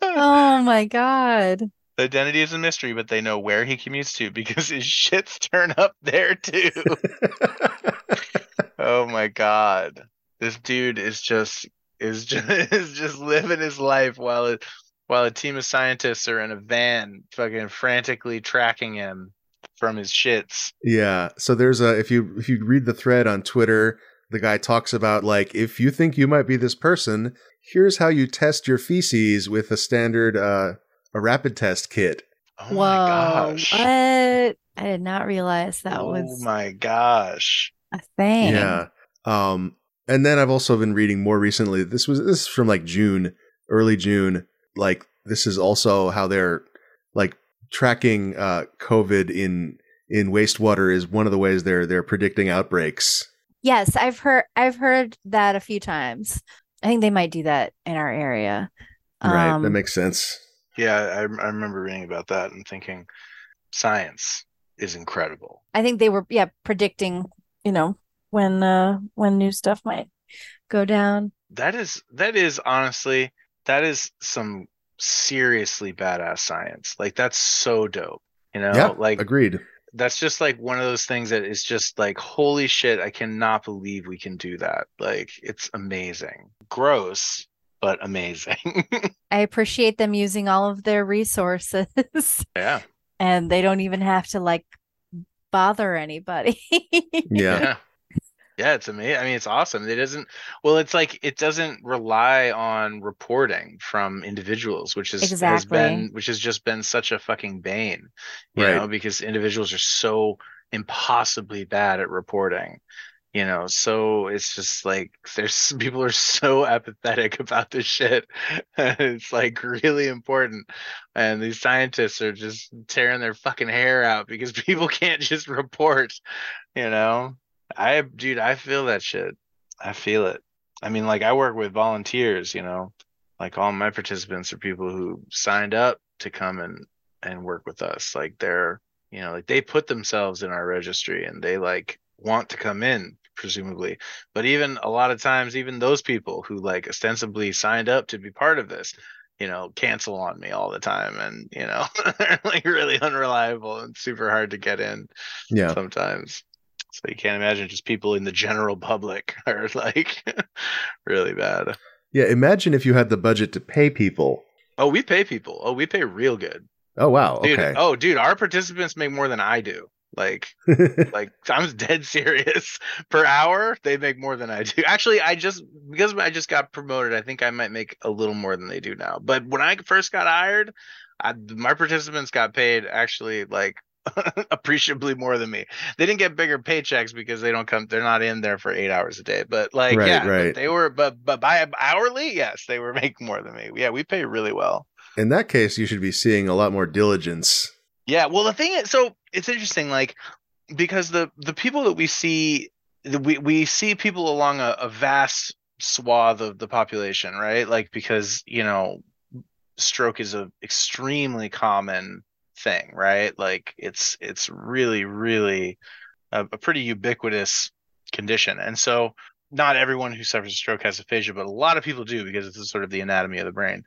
Oh my god. The identity is a mystery, but they know where he commutes to because his shits turn up there too. oh my god. This dude is just is just is just living his life while it while a team of scientists are in a van fucking frantically tracking him from his shits. Yeah. So there's a if you if you read the thread on Twitter, the guy talks about like if you think you might be this person, here's how you test your feces with a standard uh a rapid test kit. Oh Whoa. my gosh. What? I did not realize that oh was my gosh. a thing. Yeah. Um and then I've also been reading more recently. This was this is from like June, early June. Like this is also how they're like tracking uh COVID in in wastewater is one of the ways they're they're predicting outbreaks. Yes, I've heard I've heard that a few times. I think they might do that in our area. right. Um, That makes sense. Yeah, I, I remember reading about that and thinking science is incredible. I think they were yeah predicting, you know, when uh when new stuff might go down. That is that is honestly that is some seriously badass science. Like that's so dope. You know, yeah. like agreed. that's just like one of those things that is just like holy shit, I cannot believe we can do that. Like it's amazing. Gross, but amazing. I appreciate them using all of their resources yeah. and they don't even have to like bother anybody. Yeah. Yeah. Yeah, it's amazing. I mean, it's awesome. It doesn't, well, it's like it doesn't rely on reporting from individuals, which is has Exactly. been, which has just been such a fucking bane, you Right. know, because individuals are so impossibly bad at reporting, you know. So it's just like there's people are so apathetic about this shit. it's like really important, and these scientists are just tearing their fucking hair out because people can't just report, you know. I, dude, I feel that shit. I feel it. I mean, like I work with volunteers, you know, like all my participants are people who signed up to come and and work with us. Like they're, you know, like they put themselves in our registry and they like want to come in, presumably. But even a lot of times, even those people who like ostensibly signed up to be part of this, you know, cancel on me all the time, and you know, like really unreliable and super hard to get in Yeah. sometimes. So you can't imagine just people in the general public are like really bad. Yeah. Imagine if you had the budget to pay people. Oh, we pay people. Oh, we pay real good. Oh wow. Dude, Okay. oh dude, our participants make more than I do. Like like I'm dead serious. Per hour, they make more than I do. Actually, I just because I just got promoted, I think I might make a little more than they do now. But when I first got hired, I, my participants got paid actually like appreciably more than me. They didn't get bigger paychecks because they don't come they're not in there for 8 hours a day. But like Right, yeah, right. they were but but by hourly, yes, they were making more than me. Yeah, we pay really well. In that case, you should be seeing a lot more diligence. Yeah, well, the thing is, so it's interesting, like because the the people that we see, we we see people along a, a vast swath of the population, right? Like because you know, stroke is a extremely common thing, right? Like it's it's really really a, a pretty ubiquitous condition, and so not everyone who suffers a stroke has aphasia, but a lot of people do because it's sort of the anatomy of the brain.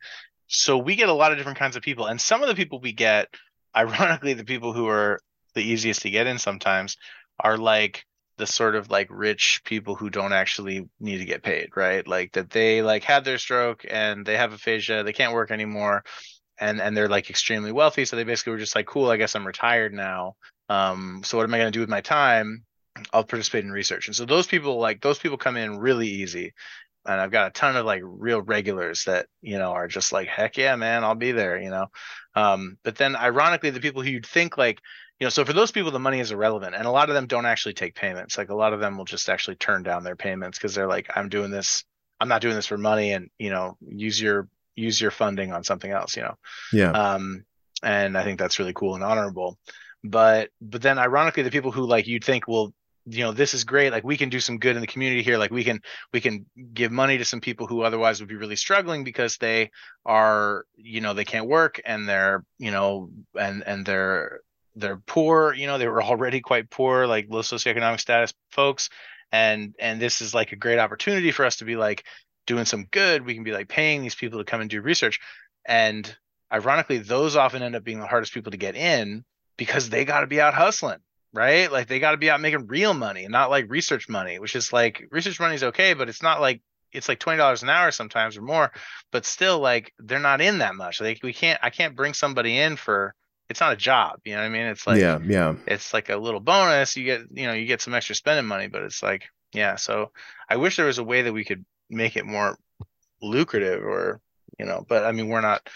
So we get a lot of different kinds of people, and some of the people we get ironically the people who are the easiest to get in sometimes are like the sort of like rich people who don't actually need to get paid right? Like that they like had their stroke and they have aphasia they can't work anymore and and they're like extremely wealthy. So they basically were just like cool i guess i'm retired now. Um so what am i going to do with my time? I'll participate in research. And so those people like those people come in really easy and I've got a ton of like real regulars that you know are just like heck yeah man I'll be there you know? Um but then ironically the people who you'd think like you know so for those people the money is irrelevant and a lot of them don't actually take payments. Like a lot of them will just actually turn down their payments because they're like I'm doing this I'm not doing this for money and you know use your use your funding on something else you know? Yeah. um and i think that's really cool and honorable. But but then ironically the people who like you'd think well you know this is great like we can do some good in the community here like we can we can give money to some people who otherwise would be really struggling because they are you know they can't work and they're you know and and they're they're poor you know they were already quite poor like low socioeconomic status folks. And and this is like a great opportunity for us to be like doing some good. We can be like paying these people to come and do research. And ironically those often end up being the hardest people to get in because they got to be out hustling right like they got to be out making real money and not like research money which is like research money is okay but it's not like it's like $20 an hour sometimes or more but still like they're not in that much like we can't i can't bring somebody in for it's not a job you know what i mean it's like yeah. Yeah. it's like a little bonus you get you know you get some extra spending money but it's like yeah so i wish there was a way that we could make it more lucrative or you know but i mean we're not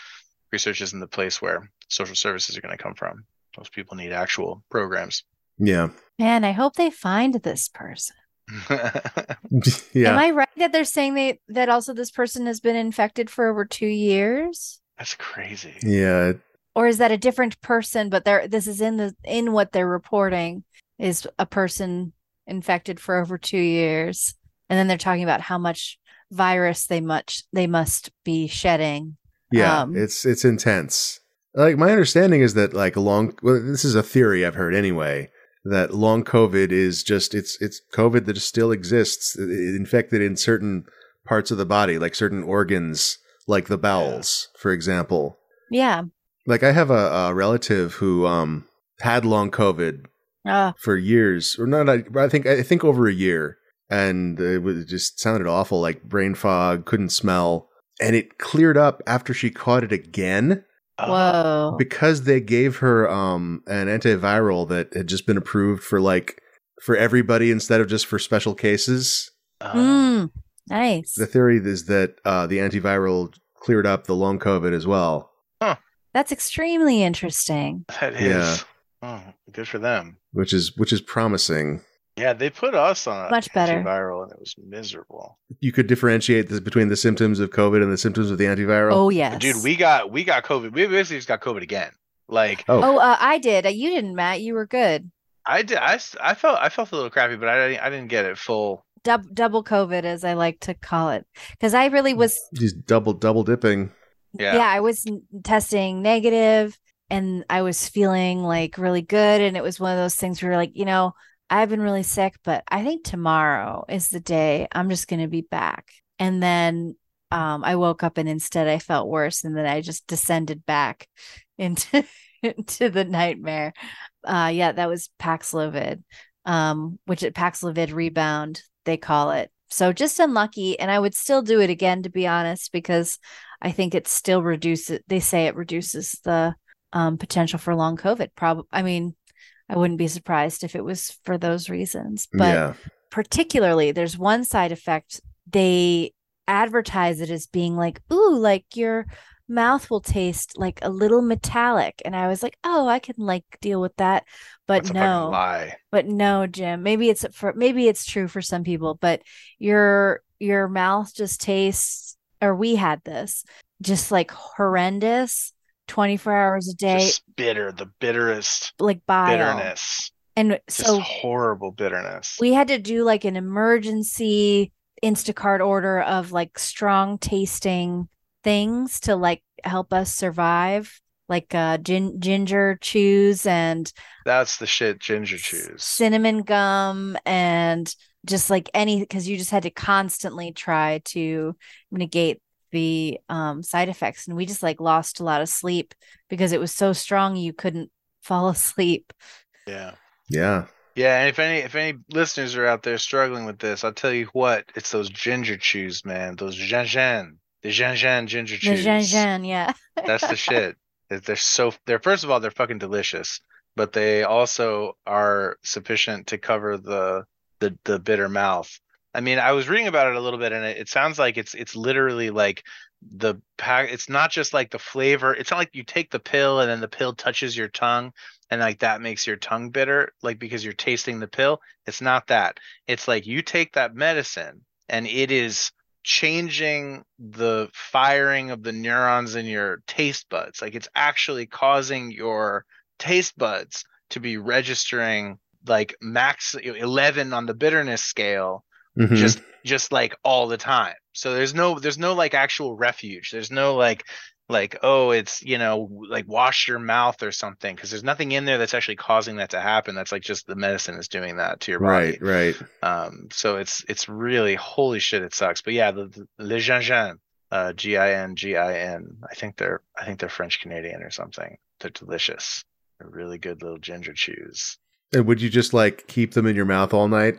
research isn't the place where social services are going to come from most people need actual programs Yeah. Man, I hope they find this person. yeah. Am I right that they're saying they that also this person has been infected for over two years? that's crazy yeah. Or is that a different person? But they're this is in the in what they're reporting is a person infected for over two years. And then they're talking about how much virus they much they must be shedding. Yeah, Um, it's it's intense. Like my understanding is that like long well, this is a theory I've heard anyway that long COVID is just it's it's COVID that still exists infected in certain parts of the body, like certain organs, like the bowels, for example. Yeah. Like I have a, a relative who um had long COVID Uh, for years, or not. I, I think I think over a year, and it was it just sounded awful, like brain fog, couldn't smell, and it cleared up after she caught it again Uh, whoa. because they gave her um an antiviral that had just been approved for like for everybody instead of just for special cases. uh, Mm, nice. The theory is that uh, the antiviral cleared up the long COVID as well, That's extremely interesting. that is Yeah. oh, good for them which is which is promising. Yeah they put us on Much better. antiviral and it was miserable You could differentiate this between the symptoms of COVID and the symptoms of the antiviral. Oh yes. dude we got we got covid we basically just got covid again like Oh. Oh, uh, I did. Uh, You didn't, Matt. You were good. I did. I, s- I felt I felt a little crappy, but I didn't, I didn't get it full. Dub- double COVID, as I like to call it, because I really was. Just double double dipping. Yeah. Yeah, I was testing negative, and I was feeling like really good, and it was one of those things where like, you know, I've been really sick, but I think tomorrow is the day I'm just going to be back. And then um, I woke up, and instead I felt worse, and then I just descended back into into the nightmare. Uh, yeah, that was Paxlovid, um, which at Paxlovid rebound they call it. So just unlucky, and I would still do it again to be honest, because I think it still reduces. They say it reduces the um, potential for long COVID. Probably, I mean, I wouldn't be surprised if it was for those reasons. But yeah. particularly, there's one side effect. They advertise it as being like, "Ooh, like your mouth will taste like a little metallic," and I was like, "Oh, I can like deal with that." But That's no, lie. but no, Jim. Maybe it's for maybe it's true for some people, but your your mouth just tastes or we had this just like horrendous 24 hours a day, Just bitter, the bitterest like bile. bitterness. And so horrible bitterness. we had to do like an emergency Instacart order of like strong tasting things to like help us survive, like uh gin- ginger chews and That's the shit ginger chews. cinnamon gum and just like any because you just had to constantly try to negate the um side effects and we just like lost a lot of sleep because it was so strong you couldn't fall asleep Yeah. Yeah. Yeah, and if any if any listeners are out there struggling with this, I'll tell you what, it's those ginger chews, man. Those Jean the Jean ginger chews. Jean Jean, yeah That's the shit. They're- They're so they're first of all they're fucking delicious, but they also are sufficient to cover the the the bitter mouth. I mean, I was reading about it a little bit, and it, it sounds like it's it's literally like the pack. It's not just like the flavor. It's not like you take the pill and then the pill touches your tongue, and like that makes your tongue bitter, like because you're tasting the pill. It's not that. It's like you take that medicine, and it is changing the firing of the neurons in your taste buds. Like it's actually causing your taste buds to be registering like max 11 on the bitterness scale Mhm. just just like all the time. So there's no there's no like actual refuge. There's no like like oh it's you know like wash your mouth or something because there's nothing in there that's actually causing that to happen. That's like just the medicine is doing that to your body. Right, right. um so it's it's really holy shit it sucks. But yeah the, the le gingin uh g-i-n-g-i-n i think they're i think they're french canadian or something. They're delicious. They're really good little ginger chews. And would you just like keep them in your mouth all night?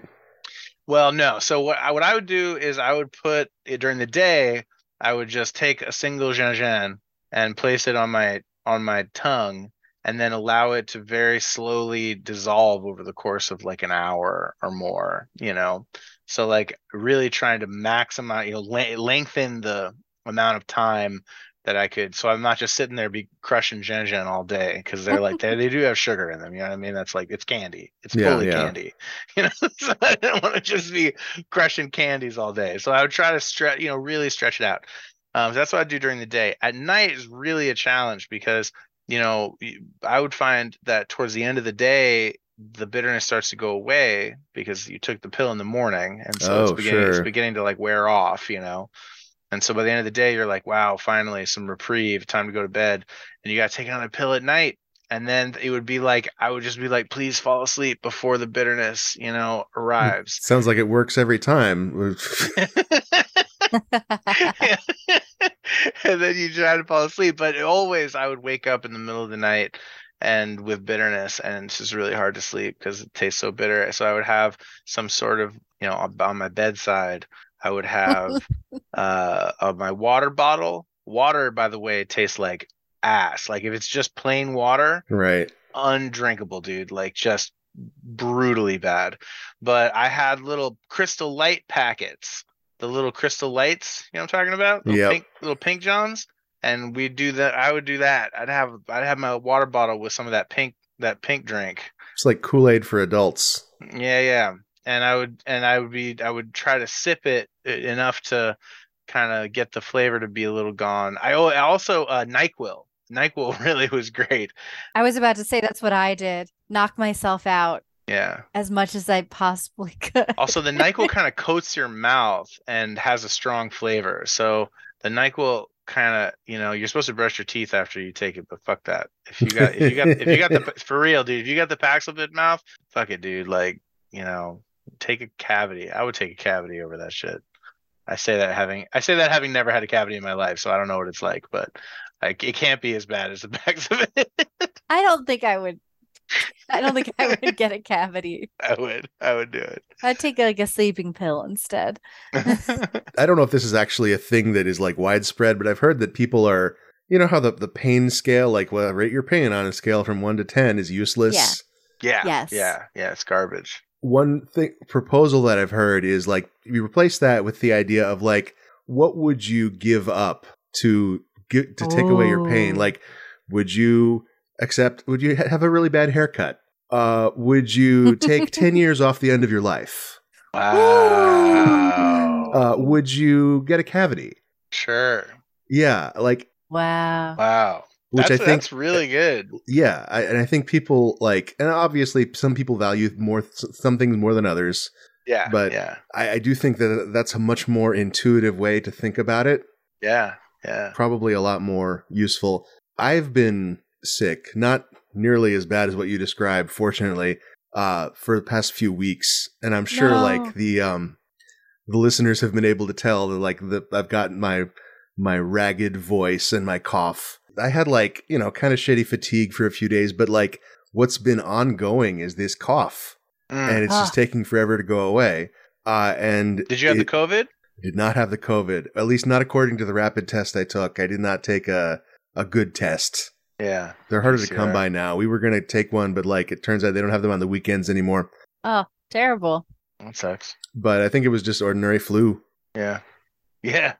Well, no. So what I, what I would do is I would put it during the day. I would just take a single gingin and place it on my on my tongue, and then allow it to very slowly dissolve over the course of like an hour or more. You know, so like really trying to maximize, you know, le- lengthen the amount of time that I could. So I'm not just sitting there be crushing gingin all day because they're like they they do have sugar in them. You know what I mean? That's like it's candy. It's Yeah, fully yeah. candy. You know, so I didn't want to just be crushing candies all day. So I would try to stretch, you know, really stretch it out. Um, so that's what I do during the day. At night is really a challenge because you know I would find that towards the end of the day the bitterness starts to go away because you took the pill in the morning, and so it's Oh, beginning it's beginning to like wear off. You know. And so by the end of the day, you're like, wow, finally some reprieve, time to go to bed. And you got to take another pill at night. And then it would be like, I would just be like, please fall asleep before the bitterness, you know, mm, arrives. Sounds like it works every time. and then you try to fall asleep. But always, I would wake up in the middle of the night and with bitterness, and it's just really hard to sleep because it tastes so bitter. So I would have some sort of, you know, on on my bedside, I would have uh, uh my water bottle. Water, by the way, tastes like ass. Like if it's just plain water, right. undrinkable, dude. Like just brutally bad. But I had little crystal light packets, the little crystal lights. You know what I'm talking about? Little pink, little pink johns. And we'd do that. I would do that. I'd have I'd have my water bottle with some of that pink that pink drink. It's like Kool Aid for adults. Yeah, yeah. And I would and I would be I would try to sip it e- enough to kind of get the flavor to be a little gone. I, I also uh NyQuil. NyQuil really was great. I was about to say that's what I did. Knock myself out Yeah. as much as I possibly could. Also, the NyQuil kind of coats your mouth and has a strong flavor. So the NyQuil kind of, you know, you're supposed to brush your teeth after you take it, but fuck that. If you got, if you got, if you got the, for real, dude, if you got the Paxlovid mouth, fuck it, dude. Like, you know, take a cavity. I would take a cavity over that shit. I say that having, I say that having never had a cavity in my life, so I don't know what it's like, but like, it can't be as bad as the backs of it. I don't think I would. I don't think I would get a cavity. I would, I would do it. I'd take like a sleeping pill instead. I don't know if this is actually a thing that is like widespread, but I've heard that people are, you know, how the, the pain scale, like, well, rate your pain on a scale from one to 10 is useless. yeah, Yes. yeah, yeah, it's garbage. One thing proposal that I've heard is like, you replace that with the idea of like, what would you give up to get to take away your pain? Like, would you accept, would you have a really bad haircut? Uh, would you take 10 years off the end of your life? Wow. Uh, would you get a cavity? sure. Yeah, like Wow. Wow. Which that's, I think that's really good. yeah, I, and I think people like, and obviously some people value more some things more than others. Yeah. But- yeah. I, I do think that that's a much more intuitive way to think about it. Yeah. Yeah. Probably a lot more useful. I've been sick, not nearly as bad as what you described, fortunately, uh, for the past few weeks, and I'm sure No. like the um the listeners have been able to tell that like the I've got my my ragged voice and my cough. I had like, you know, kind of shitty fatigue for a few days, but like what's been ongoing is this cough Mm. and it's just Ah. taking forever to go away. Uh and Did you have it- the COVID? did not have the COVID, at least not according to the rapid test I took. I did not take a a good test. Yeah. They're harder to come PCR. by now. We were going to take one, but like it turns out they don't have them on the weekends anymore. Oh, terrible. That sucks. but I think it was just ordinary flu. Yeah. Yeah.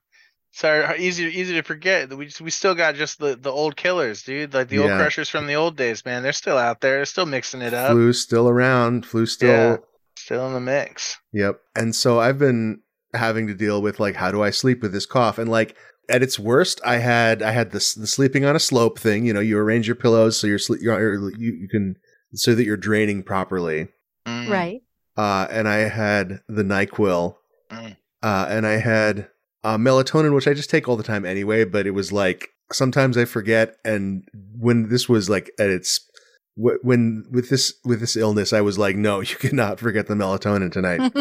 Sorry, easy easy to forget. We we still got just the, the old killers, dude. Like the old crushers from the old days, man. They're still out there. They're still mixing it up. Flu's still around. Flu still. Yeah. Still in the mix. Yep. And so I've been having to deal with like how do I sleep with this cough and like at its worst I had I had this the sleeping on a slope thing, you know, you arrange your pillows so you're sleep you're, you you can so that you're draining properly. Mm, Right. Uh and I had the NyQuil. Mm. Uh and I had uh, melatonin which I just take all the time anyway, but it was like sometimes I forget and when this was like at its when with this with this illness I was like no, you cannot forget the melatonin tonight.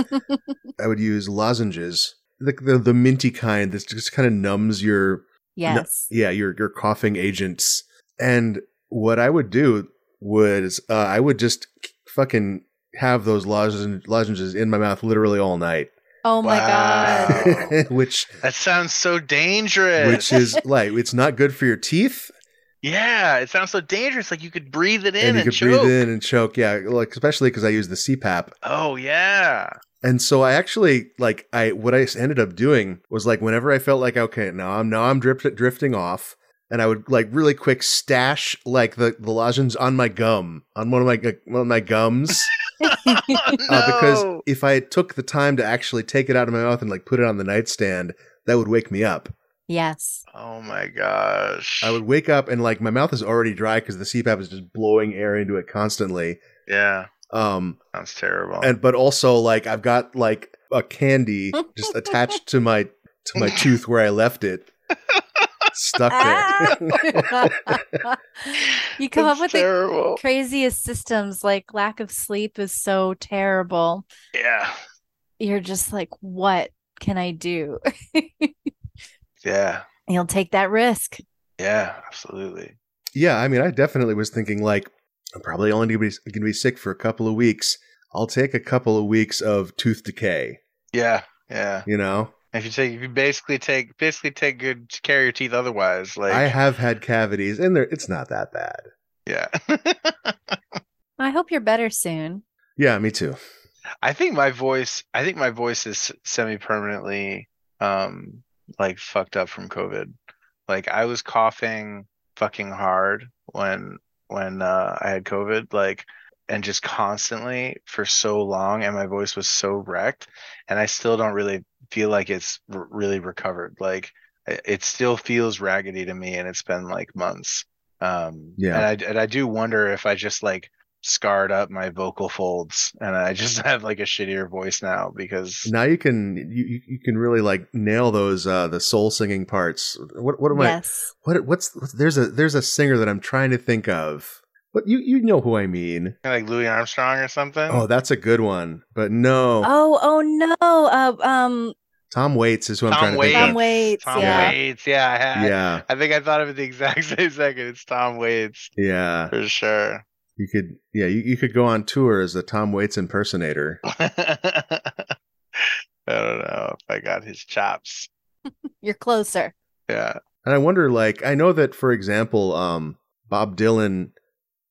I would use lozenges, the the, the minty kind that just kind of numbs your yes. yeah your your coughing agents. And what I would do was uh, I would just fucking have those lozen- lozenges in my mouth literally all night, Oh my god. Which That sounds so dangerous. which is like it's not good for your teeth, yeah, it sounds so dangerous. Like you could breathe it in and and, you could choke. breathe in and choke. Yeah, like especially because I use the CPAP. Oh yeah. And so I actually like I what I ended up doing was like whenever I felt like okay now I'm now I'm drift, drifting off and I would like really quick stash like the the lozenge on my gum on one of my one of my gums Oh, uh, because if I took the time to actually take it out of my mouth and like put it on the nightstand that would wake me up. yes. Oh my gosh. I would wake up and like my mouth is already dry because the CPAP is just blowing air into it constantly. Yeah. Um Sounds terrible. and but also like I've got like a candy just attached to my to my tooth where I left it, stuck there. Ah! you come up with terrible. the craziest systems like lack of sleep is so terrible. Yeah. You're just like, what can I do? Yeah. You'll take that risk. Yeah. Absolutely. yeah, I mean, I definitely was thinking like I'm probably only gonna be sick for a couple of weeks. I'll take a couple of weeks of tooth decay. Yeah. Yeah. You know, If you take, if you basically take, basically take good care of your teeth. Otherwise, like, I have had cavities, and there it's not that bad. yeah. I hope you're better soon. Yeah, me too. I think my voice, I think my voice is semi-permanently, um, like fucked up from COVID. Like I was coughing fucking hard when when uh, I had COVID, like, and just constantly for so long, and my voice was so wrecked, and I still don't really feel like it's r- really recovered. Like it it still feels raggedy to me, and it's been like months. Um, Yeah. and I and I do wonder if I just like scarred up my vocal folds and I just have like a shittier voice now because Now you can you you- you can really like nail those uh the soul singing parts. What what am I? yes. What what's, what's there's a there's a singer that I'm trying to think of. But you you know who I mean. like Louis Armstrong or something. Oh, that's a good one. But no, Oh, oh no. Uh, um, Tom Waits is who I'm Tom trying to Waits. think Tom. Waits. Tom yeah. Waits. Yeah, I had. Yeah, I think I thought of it the exact same second. It's Tom Waits yeah. for sure. You could yeah you, you could go on tour as a Tom Waits impersonator. I don't know if I got his chops. You're closer. Yeah. And I wonder, like, I know that, for example, um, Bob Dylan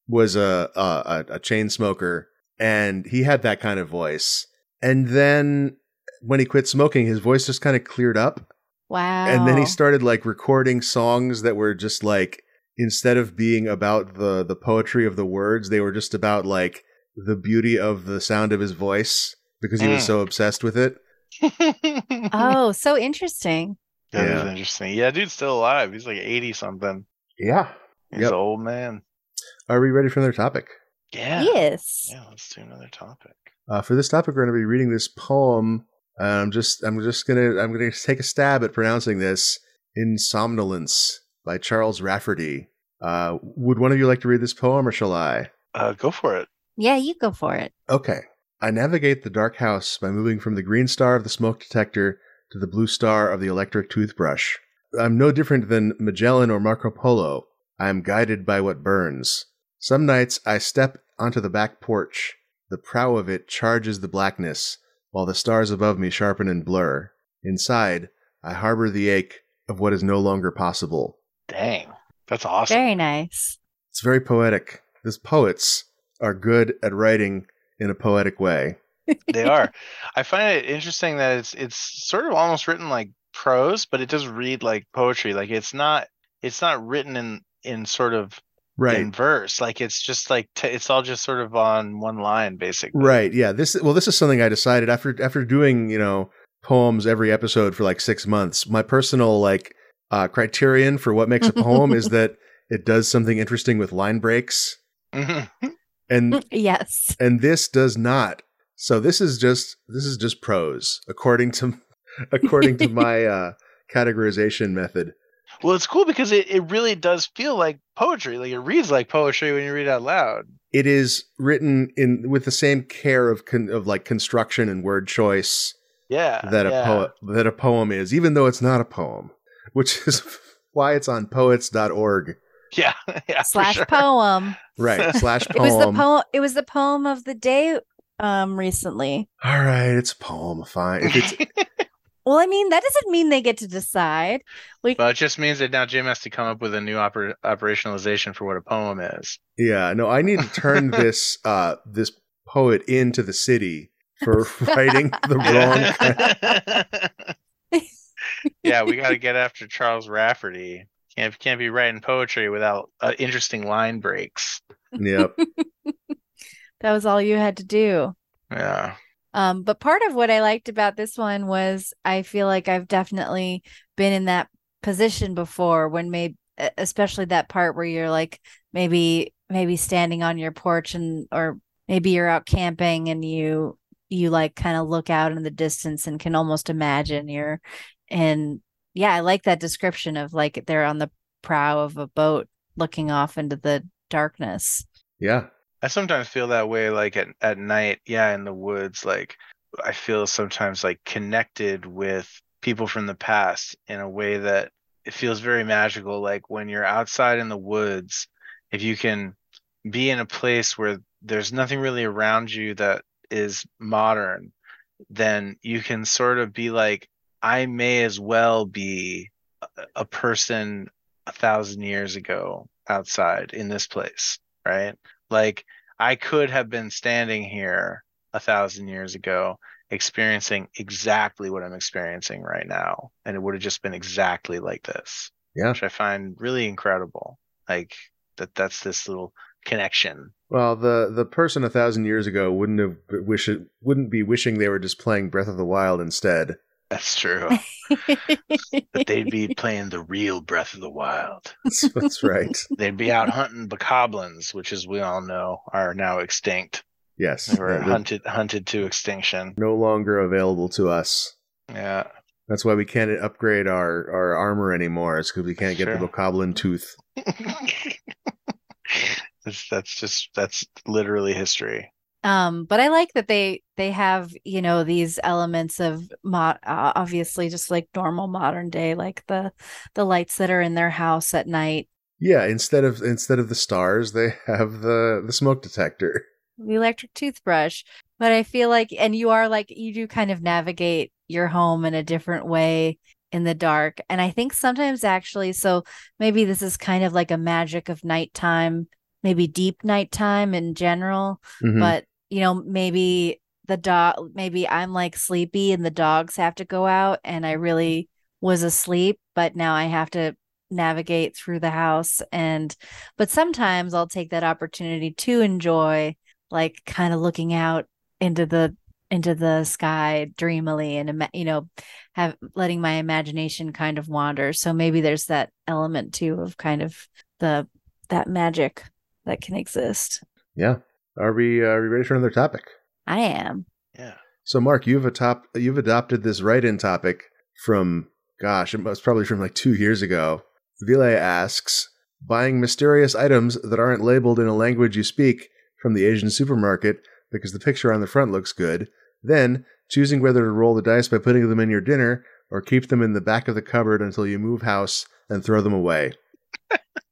was a, a a- a chain smoker, and he had that kind of voice. And then when he quit smoking, his voice just kind of cleared up, Wow. and then he started like recording songs that were just like instead of being about the the poetry of the words, they were just about like the beauty of the sound of his voice because he was Mm. so obsessed with it. Oh, so interesting. That is Yeah. interesting. Yeah, dude's still alive. He's like 80 something. Yeah. He's Yep. an old man. Are we ready for another topic? Yeah. Yes. Yeah, let's do another topic. Uh, for this topic, we're going to be reading this poem. Uh, I'm just, I'm just gonna, I'm gonna take a stab at pronouncing this. "Insomnolence" by Charles Rafferty. Uh, would one of you like to read this poem, or shall I? Uh, go for it. Yeah, you go for it. Okay. I navigate the dark house by moving from the green star of the smoke detector to the blue star of the electric toothbrush. I'm no different than Magellan or Marco Polo. I am guided by what burns. Some nights I step onto the back porch. The prow of it charges the blackness, while the stars above me sharpen and blur. Inside, I harbor the ache of what is no longer possible. Dang. That's awesome. Very nice. It's very poetic. These poets are good at writing in a poetic way. they are. I find it interesting that it's it's sort of almost written like prose, but it does read like poetry. Like it's not it's not written in in sort of Right. in verse. Like it's just like t- it's all just sort of on one line, basically. Right. Yeah. This well, this is something I decided after after doing you know poems every episode for like six months. My personal like uh, criterion for what makes a poem is that it does something interesting with line breaks, Mhm. and yes. and this does not. So this is just this is just prose according to according to my uh, categorization method. Well, it's cool because it, it really does feel like poetry. Like it reads like poetry when you read out loud. It is written in with the same care of con, of like construction and word choice Yeah. that a poet that a poem is, even though it's not a poem, which is why it's on poets.org. Yeah. yeah. Slash sure. poem. Right. Slash poem. It was the poem. poem. It was the poem of the day. Um, recently. All right, it's a poem. Fine. If it's Well, I mean, that doesn't mean they get to decide. Like, Well, it just means that now Jim has to come up with a new oper- operationalization for what a poem is. yeah, no, I need to turn this uh this poet into the city for writing the wrong yeah, we got to get after Charles Rafferty. Can't can't be writing poetry without uh, interesting line breaks. Yep. that was all you had to do. Yeah. Um, but part of what I liked about this one was I feel like I've definitely been in that position before when maybe especially that part where you're like maybe maybe standing on your porch and or maybe you're out camping and you you like kind of look out in the distance and can almost imagine you're and yeah, I like that description of like they're on the prow of a boat looking off into the darkness. Yeah. I sometimes feel that way, like at, at night, yeah, in the woods. Like I feel sometimes like connected with people from the past in a way that it feels very magical. Like when you're outside in the woods, if you can be in a place where there's nothing really around you that is modern, then you can sort of be like, I may as well be a, person a thousand years ago outside in this place, right? Like I could have been standing here a thousand years ago experiencing exactly what I'm experiencing right now. And it would have just been exactly like this. Yeah. Which I find really incredible. Like that that's this little connection. Well, the the person a thousand years ago wouldn't have wish it wouldn't be wishing they were just playing Breath of the Wild instead. That's true. but they'd be playing the real Breath of the Wild. That's, that's right. They'd be out hunting bokoblins, which as we all know are now extinct. Yes. They were hunted hunted to extinction. no longer available to us. Yeah. That's why we can't upgrade our, our armor anymore. It's because we can't get Sure. the Bokoblin tooth. that's, that's just that's literally history. Um, but I like that they they have you know these elements of mod uh, obviously just like normal modern day like the the lights that are in their house at night, Yeah, instead of instead of the stars, they have the the smoke detector. the electric toothbrush. But I feel like, and you are like you do kind of navigate your home in a different way in the dark. And I think sometimes actually, so maybe this is kind of like a magic of nighttime, maybe deep nighttime in general. Mhm. but you know maybe the dog maybe i'm like sleepy and the dogs have to go out and i really was asleep but now i have to navigate through the house and but sometimes i'll take that opportunity to enjoy like kind of looking out into the into the sky dreamily and you know have letting my imagination kind of wander so maybe there's that element too of kind of the that magic that can exist yeah. Are we uh, are we ready for another topic? i am Yeah. So, Mark, you've atop you've adopted this write-in topic from gosh, it was probably from like two years ago. Ville asks, buying mysterious items that aren't labeled in a language you speak from the Asian supermarket because the picture on the front looks good. Then choosing whether to roll the dice by putting them in your dinner or keep them in the back of the cupboard until you move house and throw them away.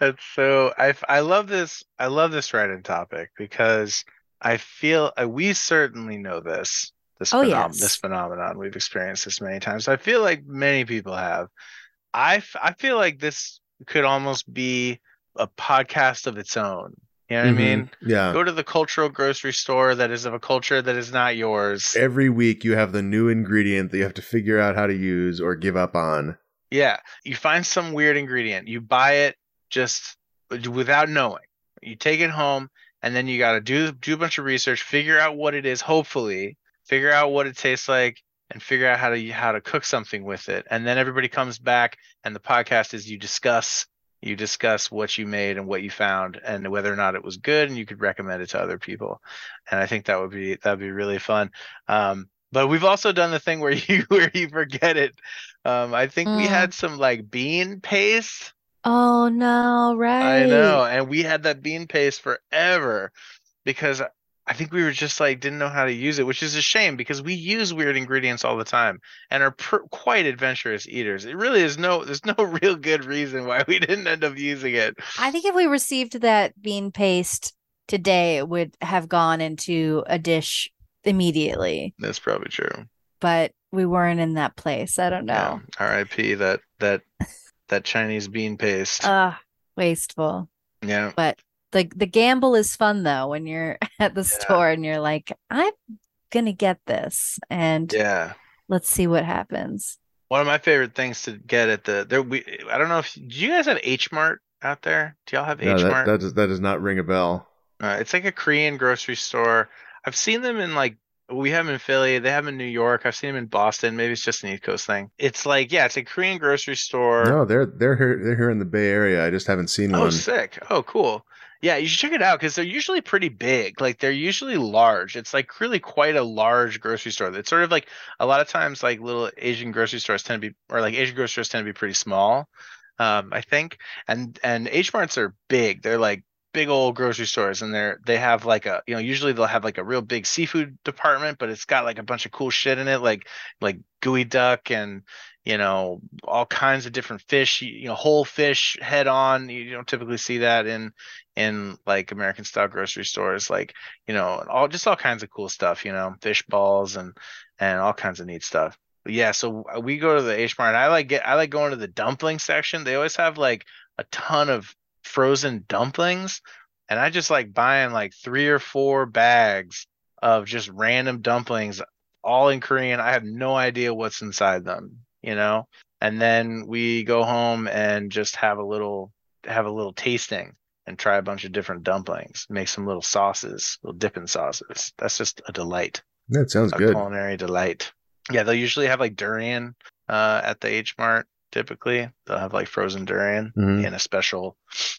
That's so I I love this I love this write-in topic because I feel uh, we certainly know this this Oh, phenom- yes. this phenomenon we've experienced this many times. I feel like many people have. I f- I feel like this could almost be a podcast of its own You know what I Mhm. mean? Yeah. Go to the cultural grocery store that is of a culture that is not yours. Every week you have the new ingredient that you have to figure out how to use or give up on. Yeah, you find some weird ingredient, you buy it just without knowing. You take it home, and then you got to do do a bunch of research, figure out what it is. Hopefully, figure out what it tastes like, and figure out how to how to cook something with it. And then everybody comes back, and the podcast is you discuss you discuss what you made and what you found, and whether or not it was good, and you could recommend it to other people. And I think that would be that'd be really fun. Um, but we've also done the thing where you where you forget it. Um, I think we Mm. had some like bean paste. Oh no, right. I know, and we had that bean paste forever because I think we were just like didn't know how to use it, which is a shame because we use weird ingredients all the time and are pr- quite adventurous eaters. It really is no, there's no real good reason why we didn't end up using it. I think if we received that bean paste today, it would have gone into a dish immediately. That's probably true. But we weren't in that place. I don't Yeah. know. R.I.P. That that that Chinese bean paste. Ugh, wasteful. yeah. But the the gamble is fun though when you're at the store and you're like, I'm gonna get this and Yeah. let's see what happens. One of my favorite things to get at the there we I don't know if do you guys have H Mart out there? Do y'all have No, H that, Mart? that, does, that does not ring a bell. Uh, it's like a Korean grocery store. I've seen them in like we have them in Philly, they have them in New York. I've seen them in Boston. Maybe it's just an East Coast thing. It's like yeah, it's a Korean grocery store. No, they're they're here they're here in the Bay Area. I just haven't seen Oh, one. sick. Oh, cool. Yeah, you should check it out because they're usually pretty big. Like they're usually large. It's like really quite a large grocery store. It's sort of like a lot of times like little Asian grocery stores tend to be or like Asian grocery stores tend to be pretty small. Um, I think. And and H Marts are big. They're like big old grocery stores and they're they have like a you know usually they'll have like a real big seafood department but it's got like a bunch of cool shit in it like like geoduck and you know all kinds of different fish you know whole fish head on you don't typically see that in in like American style grocery stores, like you know, all just all kinds of cool stuff, you know, fish balls and and all kinds of neat stuff. But yeah, so uh, we go to the H Mart. I like get I like going to the dumpling section. They always have like a ton of frozen dumplings, and I just like buying like three or four bags of just random dumplings, all in Korean. I have no idea what's inside them, you know. And then we go home and just have a little have a little tasting and try a bunch of different dumplings, make some little sauces, little dipping sauces. That's just a delight, That sounds a good. culinary delight. Yeah, they'll usually have like durian uh, at the H Mart. Typically, they'll have like frozen durian Mhm. in a special,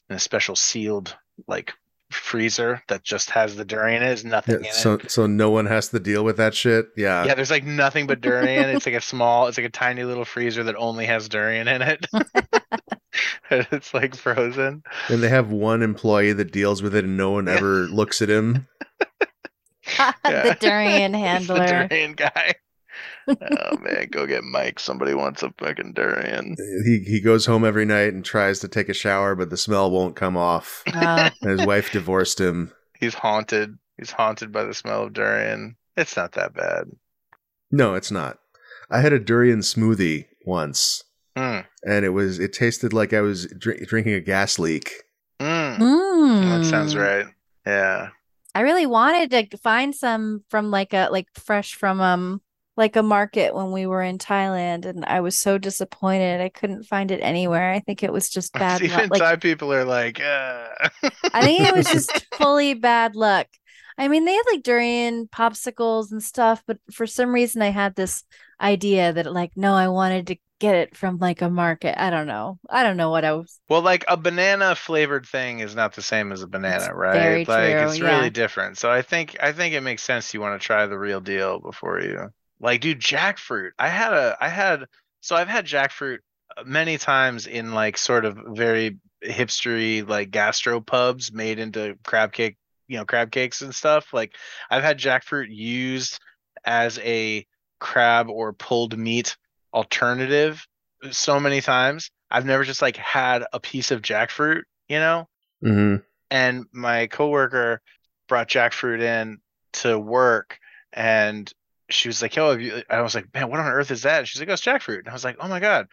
in a special sealed like freezer that just has the durian. There's nothing Yeah, in so it. so no one has to deal with that shit. Yeah. Yeah, there's like nothing but durian. it's like a small, it's like a tiny little freezer that only has durian in it. it's like frozen. And they have one employee that deals with it and no one ever looks at him. the durian handler. the durian guy. Oh man, go get Mike. Somebody wants a fucking durian. He he goes home every night and tries to take a shower, but the smell won't come off. Uh, his wife divorced him. He's haunted. He's haunted by the smell of durian. It's not that bad. No, it's not. I had a durian smoothie once, Mm. and it was it tasted like I was drink, drinking a gas leak. Mm. mm. That sounds right. Yeah. I really wanted to find some from like a like fresh from um like a market when we were in Thailand and I was so disappointed. I couldn't find it anywhere. I think it was just bad luck. Even Like Thai people are like, uh. I think it was just fully bad luck. I mean, they had like durian popsicles and stuff, but for some reason I had this idea that like no, I wanted to get it from like a market. I don't know. I don't know what I was Well, like a banana flavored thing is not the same as a banana, right? very like true, it's really different. So I think I think it makes sense you want to try the real deal before you like dude jackfruit. I had a I had so I've had jackfruit many times in like sort of very hipstery like gastro pubs made into crab cake, you know, crab cakes and stuff. Like I've had jackfruit used as a crab or pulled meat alternative so many times. I've never just like had a piece of jackfruit, you know? hmm And my coworker brought jackfruit in to work and she was like, "Yo, have you?" I was like, "Man, what on earth is that?" And she's like, "Oh, it's jackfruit." And I was like, "Oh my god!"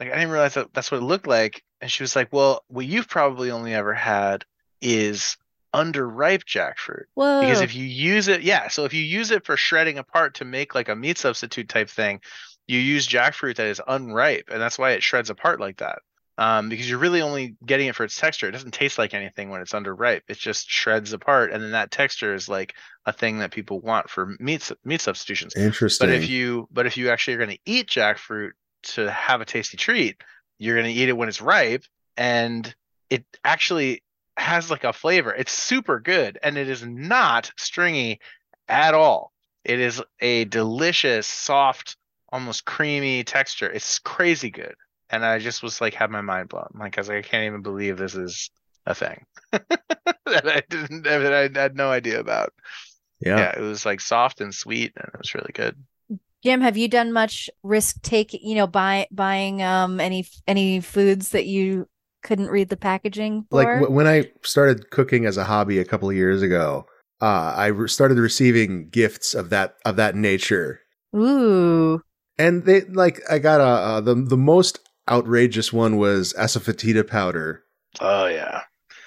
Like I didn't realize that that's what it looked like. And she was like, "Well, what you've probably only ever had is underripe jackfruit. Whoa. Because if you use it, yeah, so if you use it for shredding apart to make like a meat substitute type thing, you use jackfruit that is unripe, and that's why it shreds apart like that. Um, because you're really only getting it for its texture. It doesn't taste like anything when it's underripe. It just shreds apart, and then that texture is like a thing that people want for meat meat substitutions. Interesting. But if you but if you actually are going to eat jackfruit to have a tasty treat, you're going to eat it when it's ripe, and it actually has like a flavor. It's super good, and it is not stringy at all. It is a delicious, soft, almost creamy texture. It's crazy good, and I just was like, had my mind blown. Like I was like, I can't even believe this is a thing that I didn't that I had no idea about. yeah. Yeah, it was like soft and sweet, and it was really good. Jim, have you done much risk taking, you know, buy, buying um any any foods that you couldn't read the packaging for? like w- when I started cooking as a hobby a couple of years ago, uh, I re- started receiving gifts of that of that nature, Ooh. and they like I got a uh, the the most outrageous one was asafoetida powder, Oh yeah,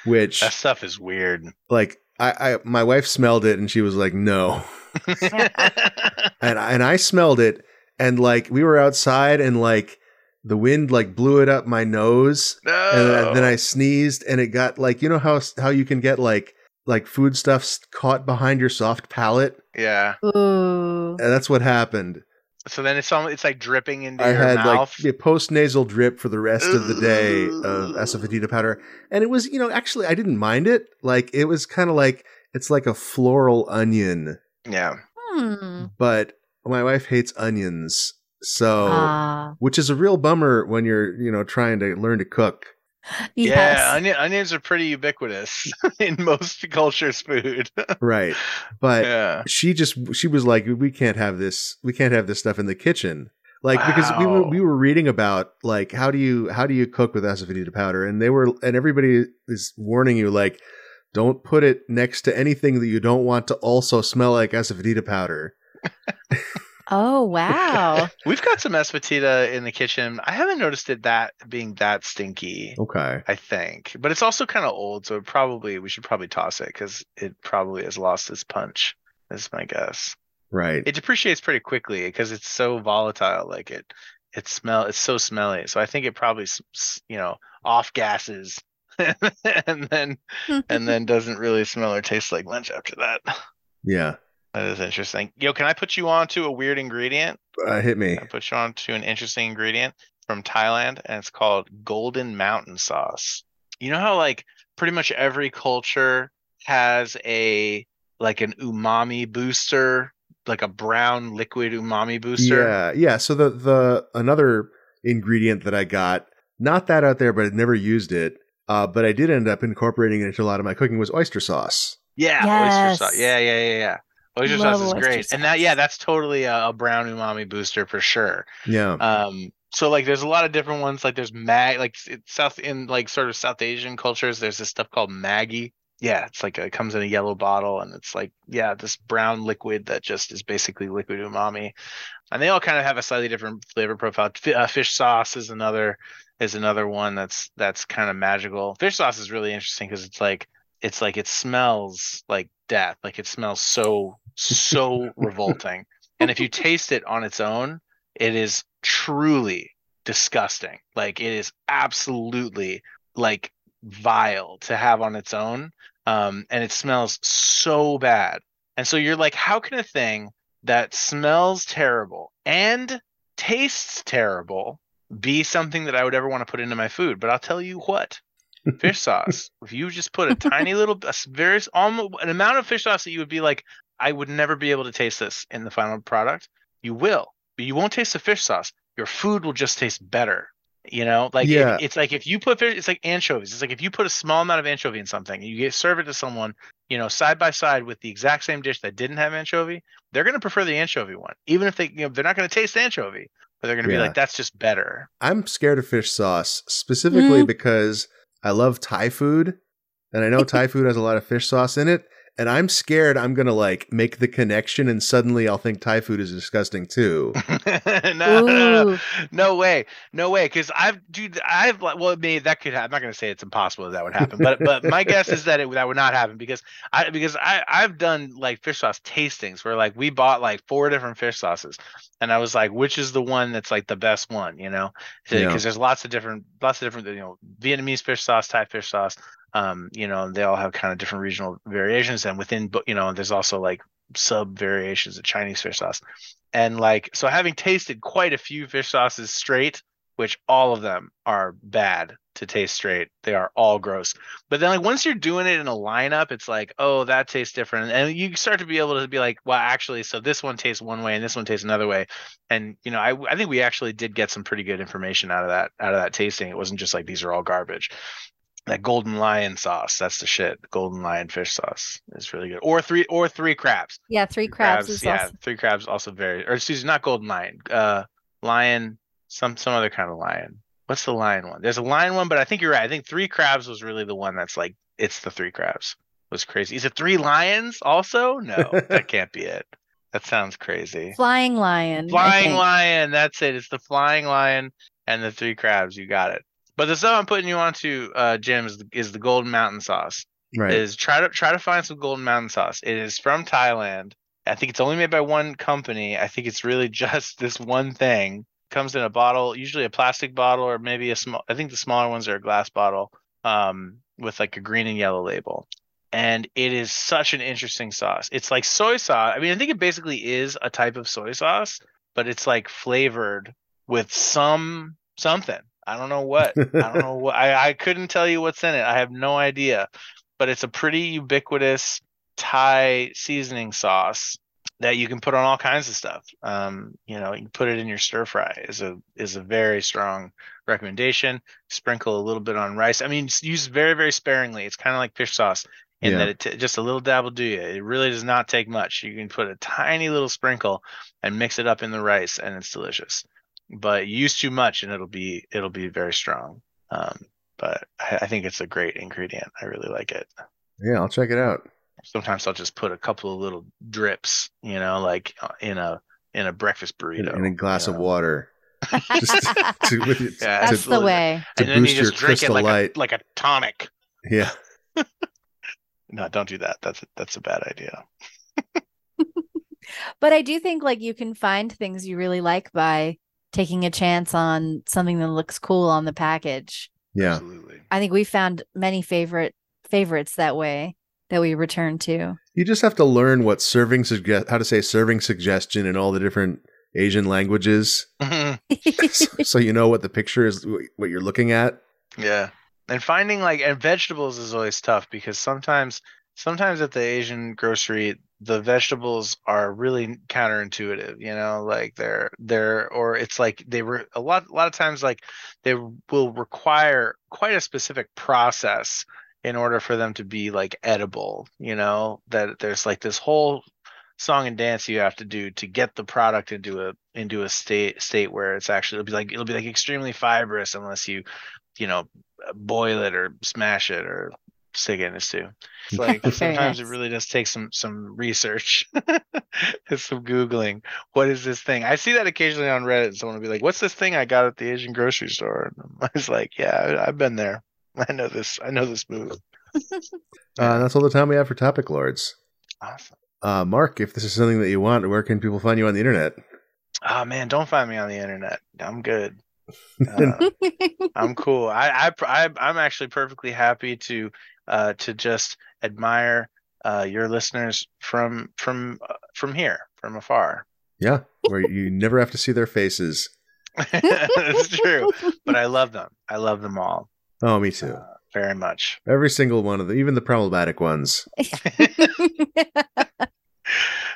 which that stuff is weird. like I, I my wife smelled it and she was like no, and I, and I smelled it and like we were outside and like the wind like blew it up my nose no. and then, then I sneezed, and it got like you know how how you can get like like foodstuffs caught behind your soft palate, yeah. Ooh. and that's what happened. So then it's almost, it's like dripping into I your had mouth. like a post nasal drip for the rest of the day of Ugh. asafoetida powder, and it was you know actually I didn't mind it. Like it was kind of like it's like a floral onion, yeah. Hmm. but my wife hates onions, so Ah. which is a real bummer when you're you know trying to learn to cook. Yes. Yeah, onion, onions are pretty ubiquitous in most cultures' food. Right, but yeah. she just she was like we can't have this we can't have this stuff in the kitchen like because we were we were reading about like how do you how do you cook with asafoetida powder and they were and everybody is warning you like don't put it next to anything that you don't want to also smell like asafoetida powder Oh wow. We've got some asafoetida in the kitchen. I haven't noticed it that being that stinky. okay I think, but it's also kind of old, so it probably we should probably toss it because it probably has lost its punch. Is my guess. right It depreciates pretty quickly because it's so volatile. Like it, it smell. It's so smelly. So I think it probably, s- s- you know, off gases, and then and then doesn't really smell or taste like lunch after that. yeah That is interesting. Yo, can I put you on to a weird ingredient? uh, hit me I put you on to an interesting ingredient from Thailand, and it's called Golden Mountain Sauce. You know how like pretty much every culture has a like an umami booster, like a brown liquid umami booster. yeah yeah so the the another ingredient that i got not that out there but i'd never used it uh, but i did end up incorporating it into a lot of my cooking was oyster sauce Yeah, Yes. oyster sauce. Yeah, yeah, yeah, yeah. Oyster Love sauce is oyster great, and that yeah, that's totally a, a brown umami booster for sure. yeah Um, so like, there's a lot of different ones. Like, there's mag, like it, South in like sort of South Asian cultures. There's this stuff called Maggi. Yeah, it's like a, it comes in a yellow bottle, and it's like yeah, this brown liquid that just is basically liquid umami, and they all kind of have a slightly different flavor profile. Fi- uh, fish sauce is another is another one that's that's kind of magical. Fish sauce is really interesting because it's like it's like it smells like death. Like it smells so so revolting. And if you taste it on its own, it is truly disgusting. Like it is absolutely like vile to have on its own. Um, and it smells so bad. And so you're like, how can a thing that smells terrible and tastes terrible be something that I would ever want to put into my food? But I'll tell you what, fish sauce. If you just put a tiny little, a very s- almost an amount of fish sauce that you would be like, I would never be able to taste this in the final product. You will, but you won't taste the fish sauce. Your food will just taste better. You know, like if- Yeah. it's like if you put fish, it's like anchovies. It's like if you put a small amount of anchovy in something, and you get serve it to someone, you know, side by side with the exact same dish that didn't have anchovy, they're going to prefer the anchovy one, even if they, you know, they're not going to taste anchovy, but they're going to Yeah. be like, that's just better. I'm scared of fish sauce specifically Mhm. because I love Thai food, and I know Thai food has a lot of fish sauce in it. And I'm scared I'm gonna like make the connection, and suddenly I'll think Thai food is disgusting too. no, no, no, Ooh. no way, no way. Because I've, dude, I've like, well, maybe that could. happen. I'm not gonna say it's impossible that, that would happen, but but my guess is that it that would not happen because I because I I've done like fish sauce tastings where like we bought like four different fish sauces, and I was like, which is the one that's like the best one, you know? Because Yeah. there's lots of different, lots of different, you know, Vietnamese fish sauce, Thai fish sauce. Um, you know, they all have kind of different regional variations, and within, you know, there's also like sub variations of Chinese fish sauce. And like, so having tasted quite a few fish sauces straight, which all of them are bad to taste straight, they are all gross. But then, like, once you're doing it in a lineup, it's like, oh, that tastes different. And you start to be able to be like, well, actually, so this one tastes one way and this one tastes another way. And, you know, I, I think we actually did get some pretty good information out of that, out of that tasting. It wasn't just like, these are all garbage that golden lion sauce that's the shit golden lion fish sauce is really good or three or three crabs Yeah, three crabs, is yeah also three crabs also very or excuse me not golden lion uh lion some some other kind of lion what's the lion one there's a lion one but i think you're right i think three crabs was really the one that's like it's the three crabs it was crazy is it three lions also no that can't be it that sounds crazy flying lion. Flying lion. That's it. It's the flying lion and the three crabs. You got it. But the stuff I'm putting you onto, uh, Jim, is the, is the golden mountain sauce. Right. Is try to try to find some golden mountain sauce. It is from Thailand. I think it's only made by one company. I think it's really just this one thing. Comes in a bottle, usually a plastic bottle or maybe a small. I think the smaller ones are a glass bottle, um, with like a green and yellow label. And it is such an interesting sauce. It's like soy sauce. I mean, I think it basically is a type of soy sauce, but it's like flavored with some something. I don't know what. I don't know what. I, I couldn't tell you what's in it. I have no idea. But it's a pretty ubiquitous Thai seasoning sauce that you can put on all kinds of stuff. Um, you know, you can put it in your stir fry is a is a very strong recommendation. Sprinkle a little bit on rice. I mean, use very very sparingly. It's kind of like fish sauce in Yeah. that it t- just a little dab will do you. It really does not take much. You can put a tiny little sprinkle and mix it up in the rice, and it's delicious. But use too much, and it'll be it'll be very strong. Um, but I, I think it's a great ingredient. I really like it. yeah, I'll check it out. Sometimes I'll just put a couple of little drips, you know, like uh, in a in a breakfast In, burrito. in a glass you of water. Just to, with it, Yeah, That's to, the way. to and then you boost your just drink it crystal like light. a like a tonic. yeah. No, don't do that. That's that's a bad idea. But I do think like you can find things you really like by taking a chance on something that looks cool on the package. Yeah. Absolutely. I think we found many favorite favorites that way that we return to. You just have to learn what serving suggest how to say serving suggestion in all the different Asian languages, mm-hmm. so, so you know what the picture is, what you're looking at. Yeah. And finding like and vegetables is always tough because sometimes sometimes at the Asian grocery the vegetables are really counterintuitive, you know, like they're they're or it's like they were a lot a lot of times like they will require quite a specific process in order for them to be like edible, you know, that there's like this whole song and dance you have to do to get the product into a into a state state where it's actually it'll be like it'll be like extremely fibrous unless you you know boil it or smash it or stick it in a stew. It's like sometimes it really does take some some research, some googling. What is this thing? I see that occasionally on Reddit. Someone will be like, "What's this thing I got at the Asian grocery store?" And I was like, "Yeah, I've been there. I know this. I know this move." Uh, that's all the time we have for topic lords. Awesome. Uh, Mark, if this is something that you want, where can people find you on the internet? Oh man, don't find me on the internet. I'm good. Uh, I'm cool. I, I I I'm actually perfectly happy to uh to just admire uh your listeners from from uh, from here from afar. Yeah, where you never have to see their faces. It's true, but I love them. I love them all Oh, me too. uh, very much. Every single one of them, even the problematic ones.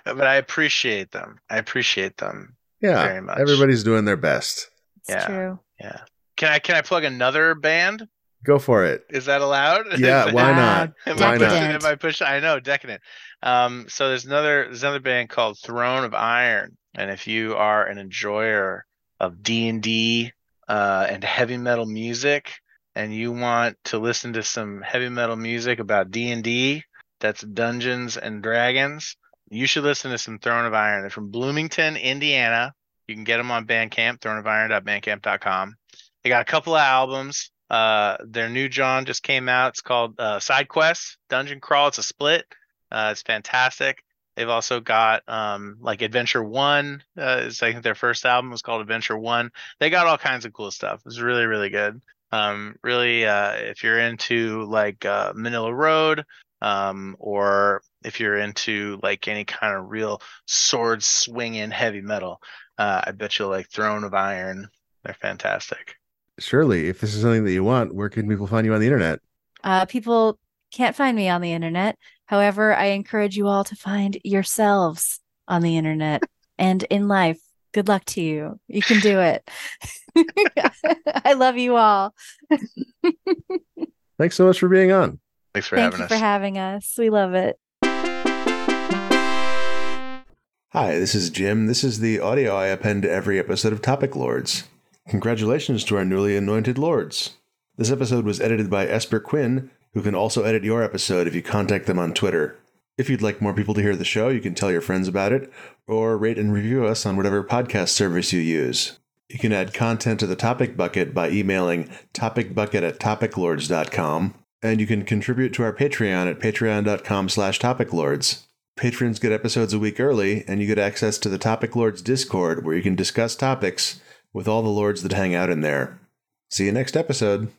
But I appreciate them. I appreciate them. Yeah, Very much. everybody's doing their best. It's Yeah. true. Yeah. Can I can I plug another band? Go for it. Is that allowed? Yeah, why not? Am Why I not? pushing? Am I pushing? I know, decadent. Um, so there's another there's another band called Throne of Iron, and if you are an enjoyer of D and D uh, and heavy metal music, and you want to listen to some heavy metal music about D and D That's Dungeons and Dragons. You should listen to some Throne of Iron. They're from Bloomington, Indiana. You can get them on Bandcamp, throneofiron.bandcamp.com. They got a couple of albums. Uh, their new John just came out. It's called uh, Side Quest Dungeon Crawl. It's a split. Uh, it's fantastic. They've also got um, like Adventure One. Uh, is I think their first album was called Adventure One. They got all kinds of cool stuff. It's really really good. Um, really, uh, if you're into like uh, Manilla Road, um, or if you're into like any kind of real sword swinging heavy metal, uh, I bet you'll like Throne of Iron. They're fantastic. Shirley, if this is something that you want, where can people find you on the internet? Uh, people can't find me on the internet. However, I encourage you all to find yourselves on the internet and in life. Good luck to you. You can do it. I love you all. Thanks so much for being on. Thanks for Thank having you us. for having us. We love it. Hi, this is Jim. This is the audio I append to every episode of Topic Lords. Congratulations to our newly anointed lords. This episode was edited by Esper Quinn, who can also edit your episode if you contact them on Twitter. If you'd like more people to hear the show, you can tell your friends about it, or rate and review us on whatever podcast service you use. You can add content to the topic bucket by emailing topicbucket at topiclords.com, and you can contribute to our Patreon at patreon.com slash topiclords. Patrons get episodes a week early, and you get access to the Topic Lords Discord, where you can discuss topics with all the lords that hang out in there. See you next episode.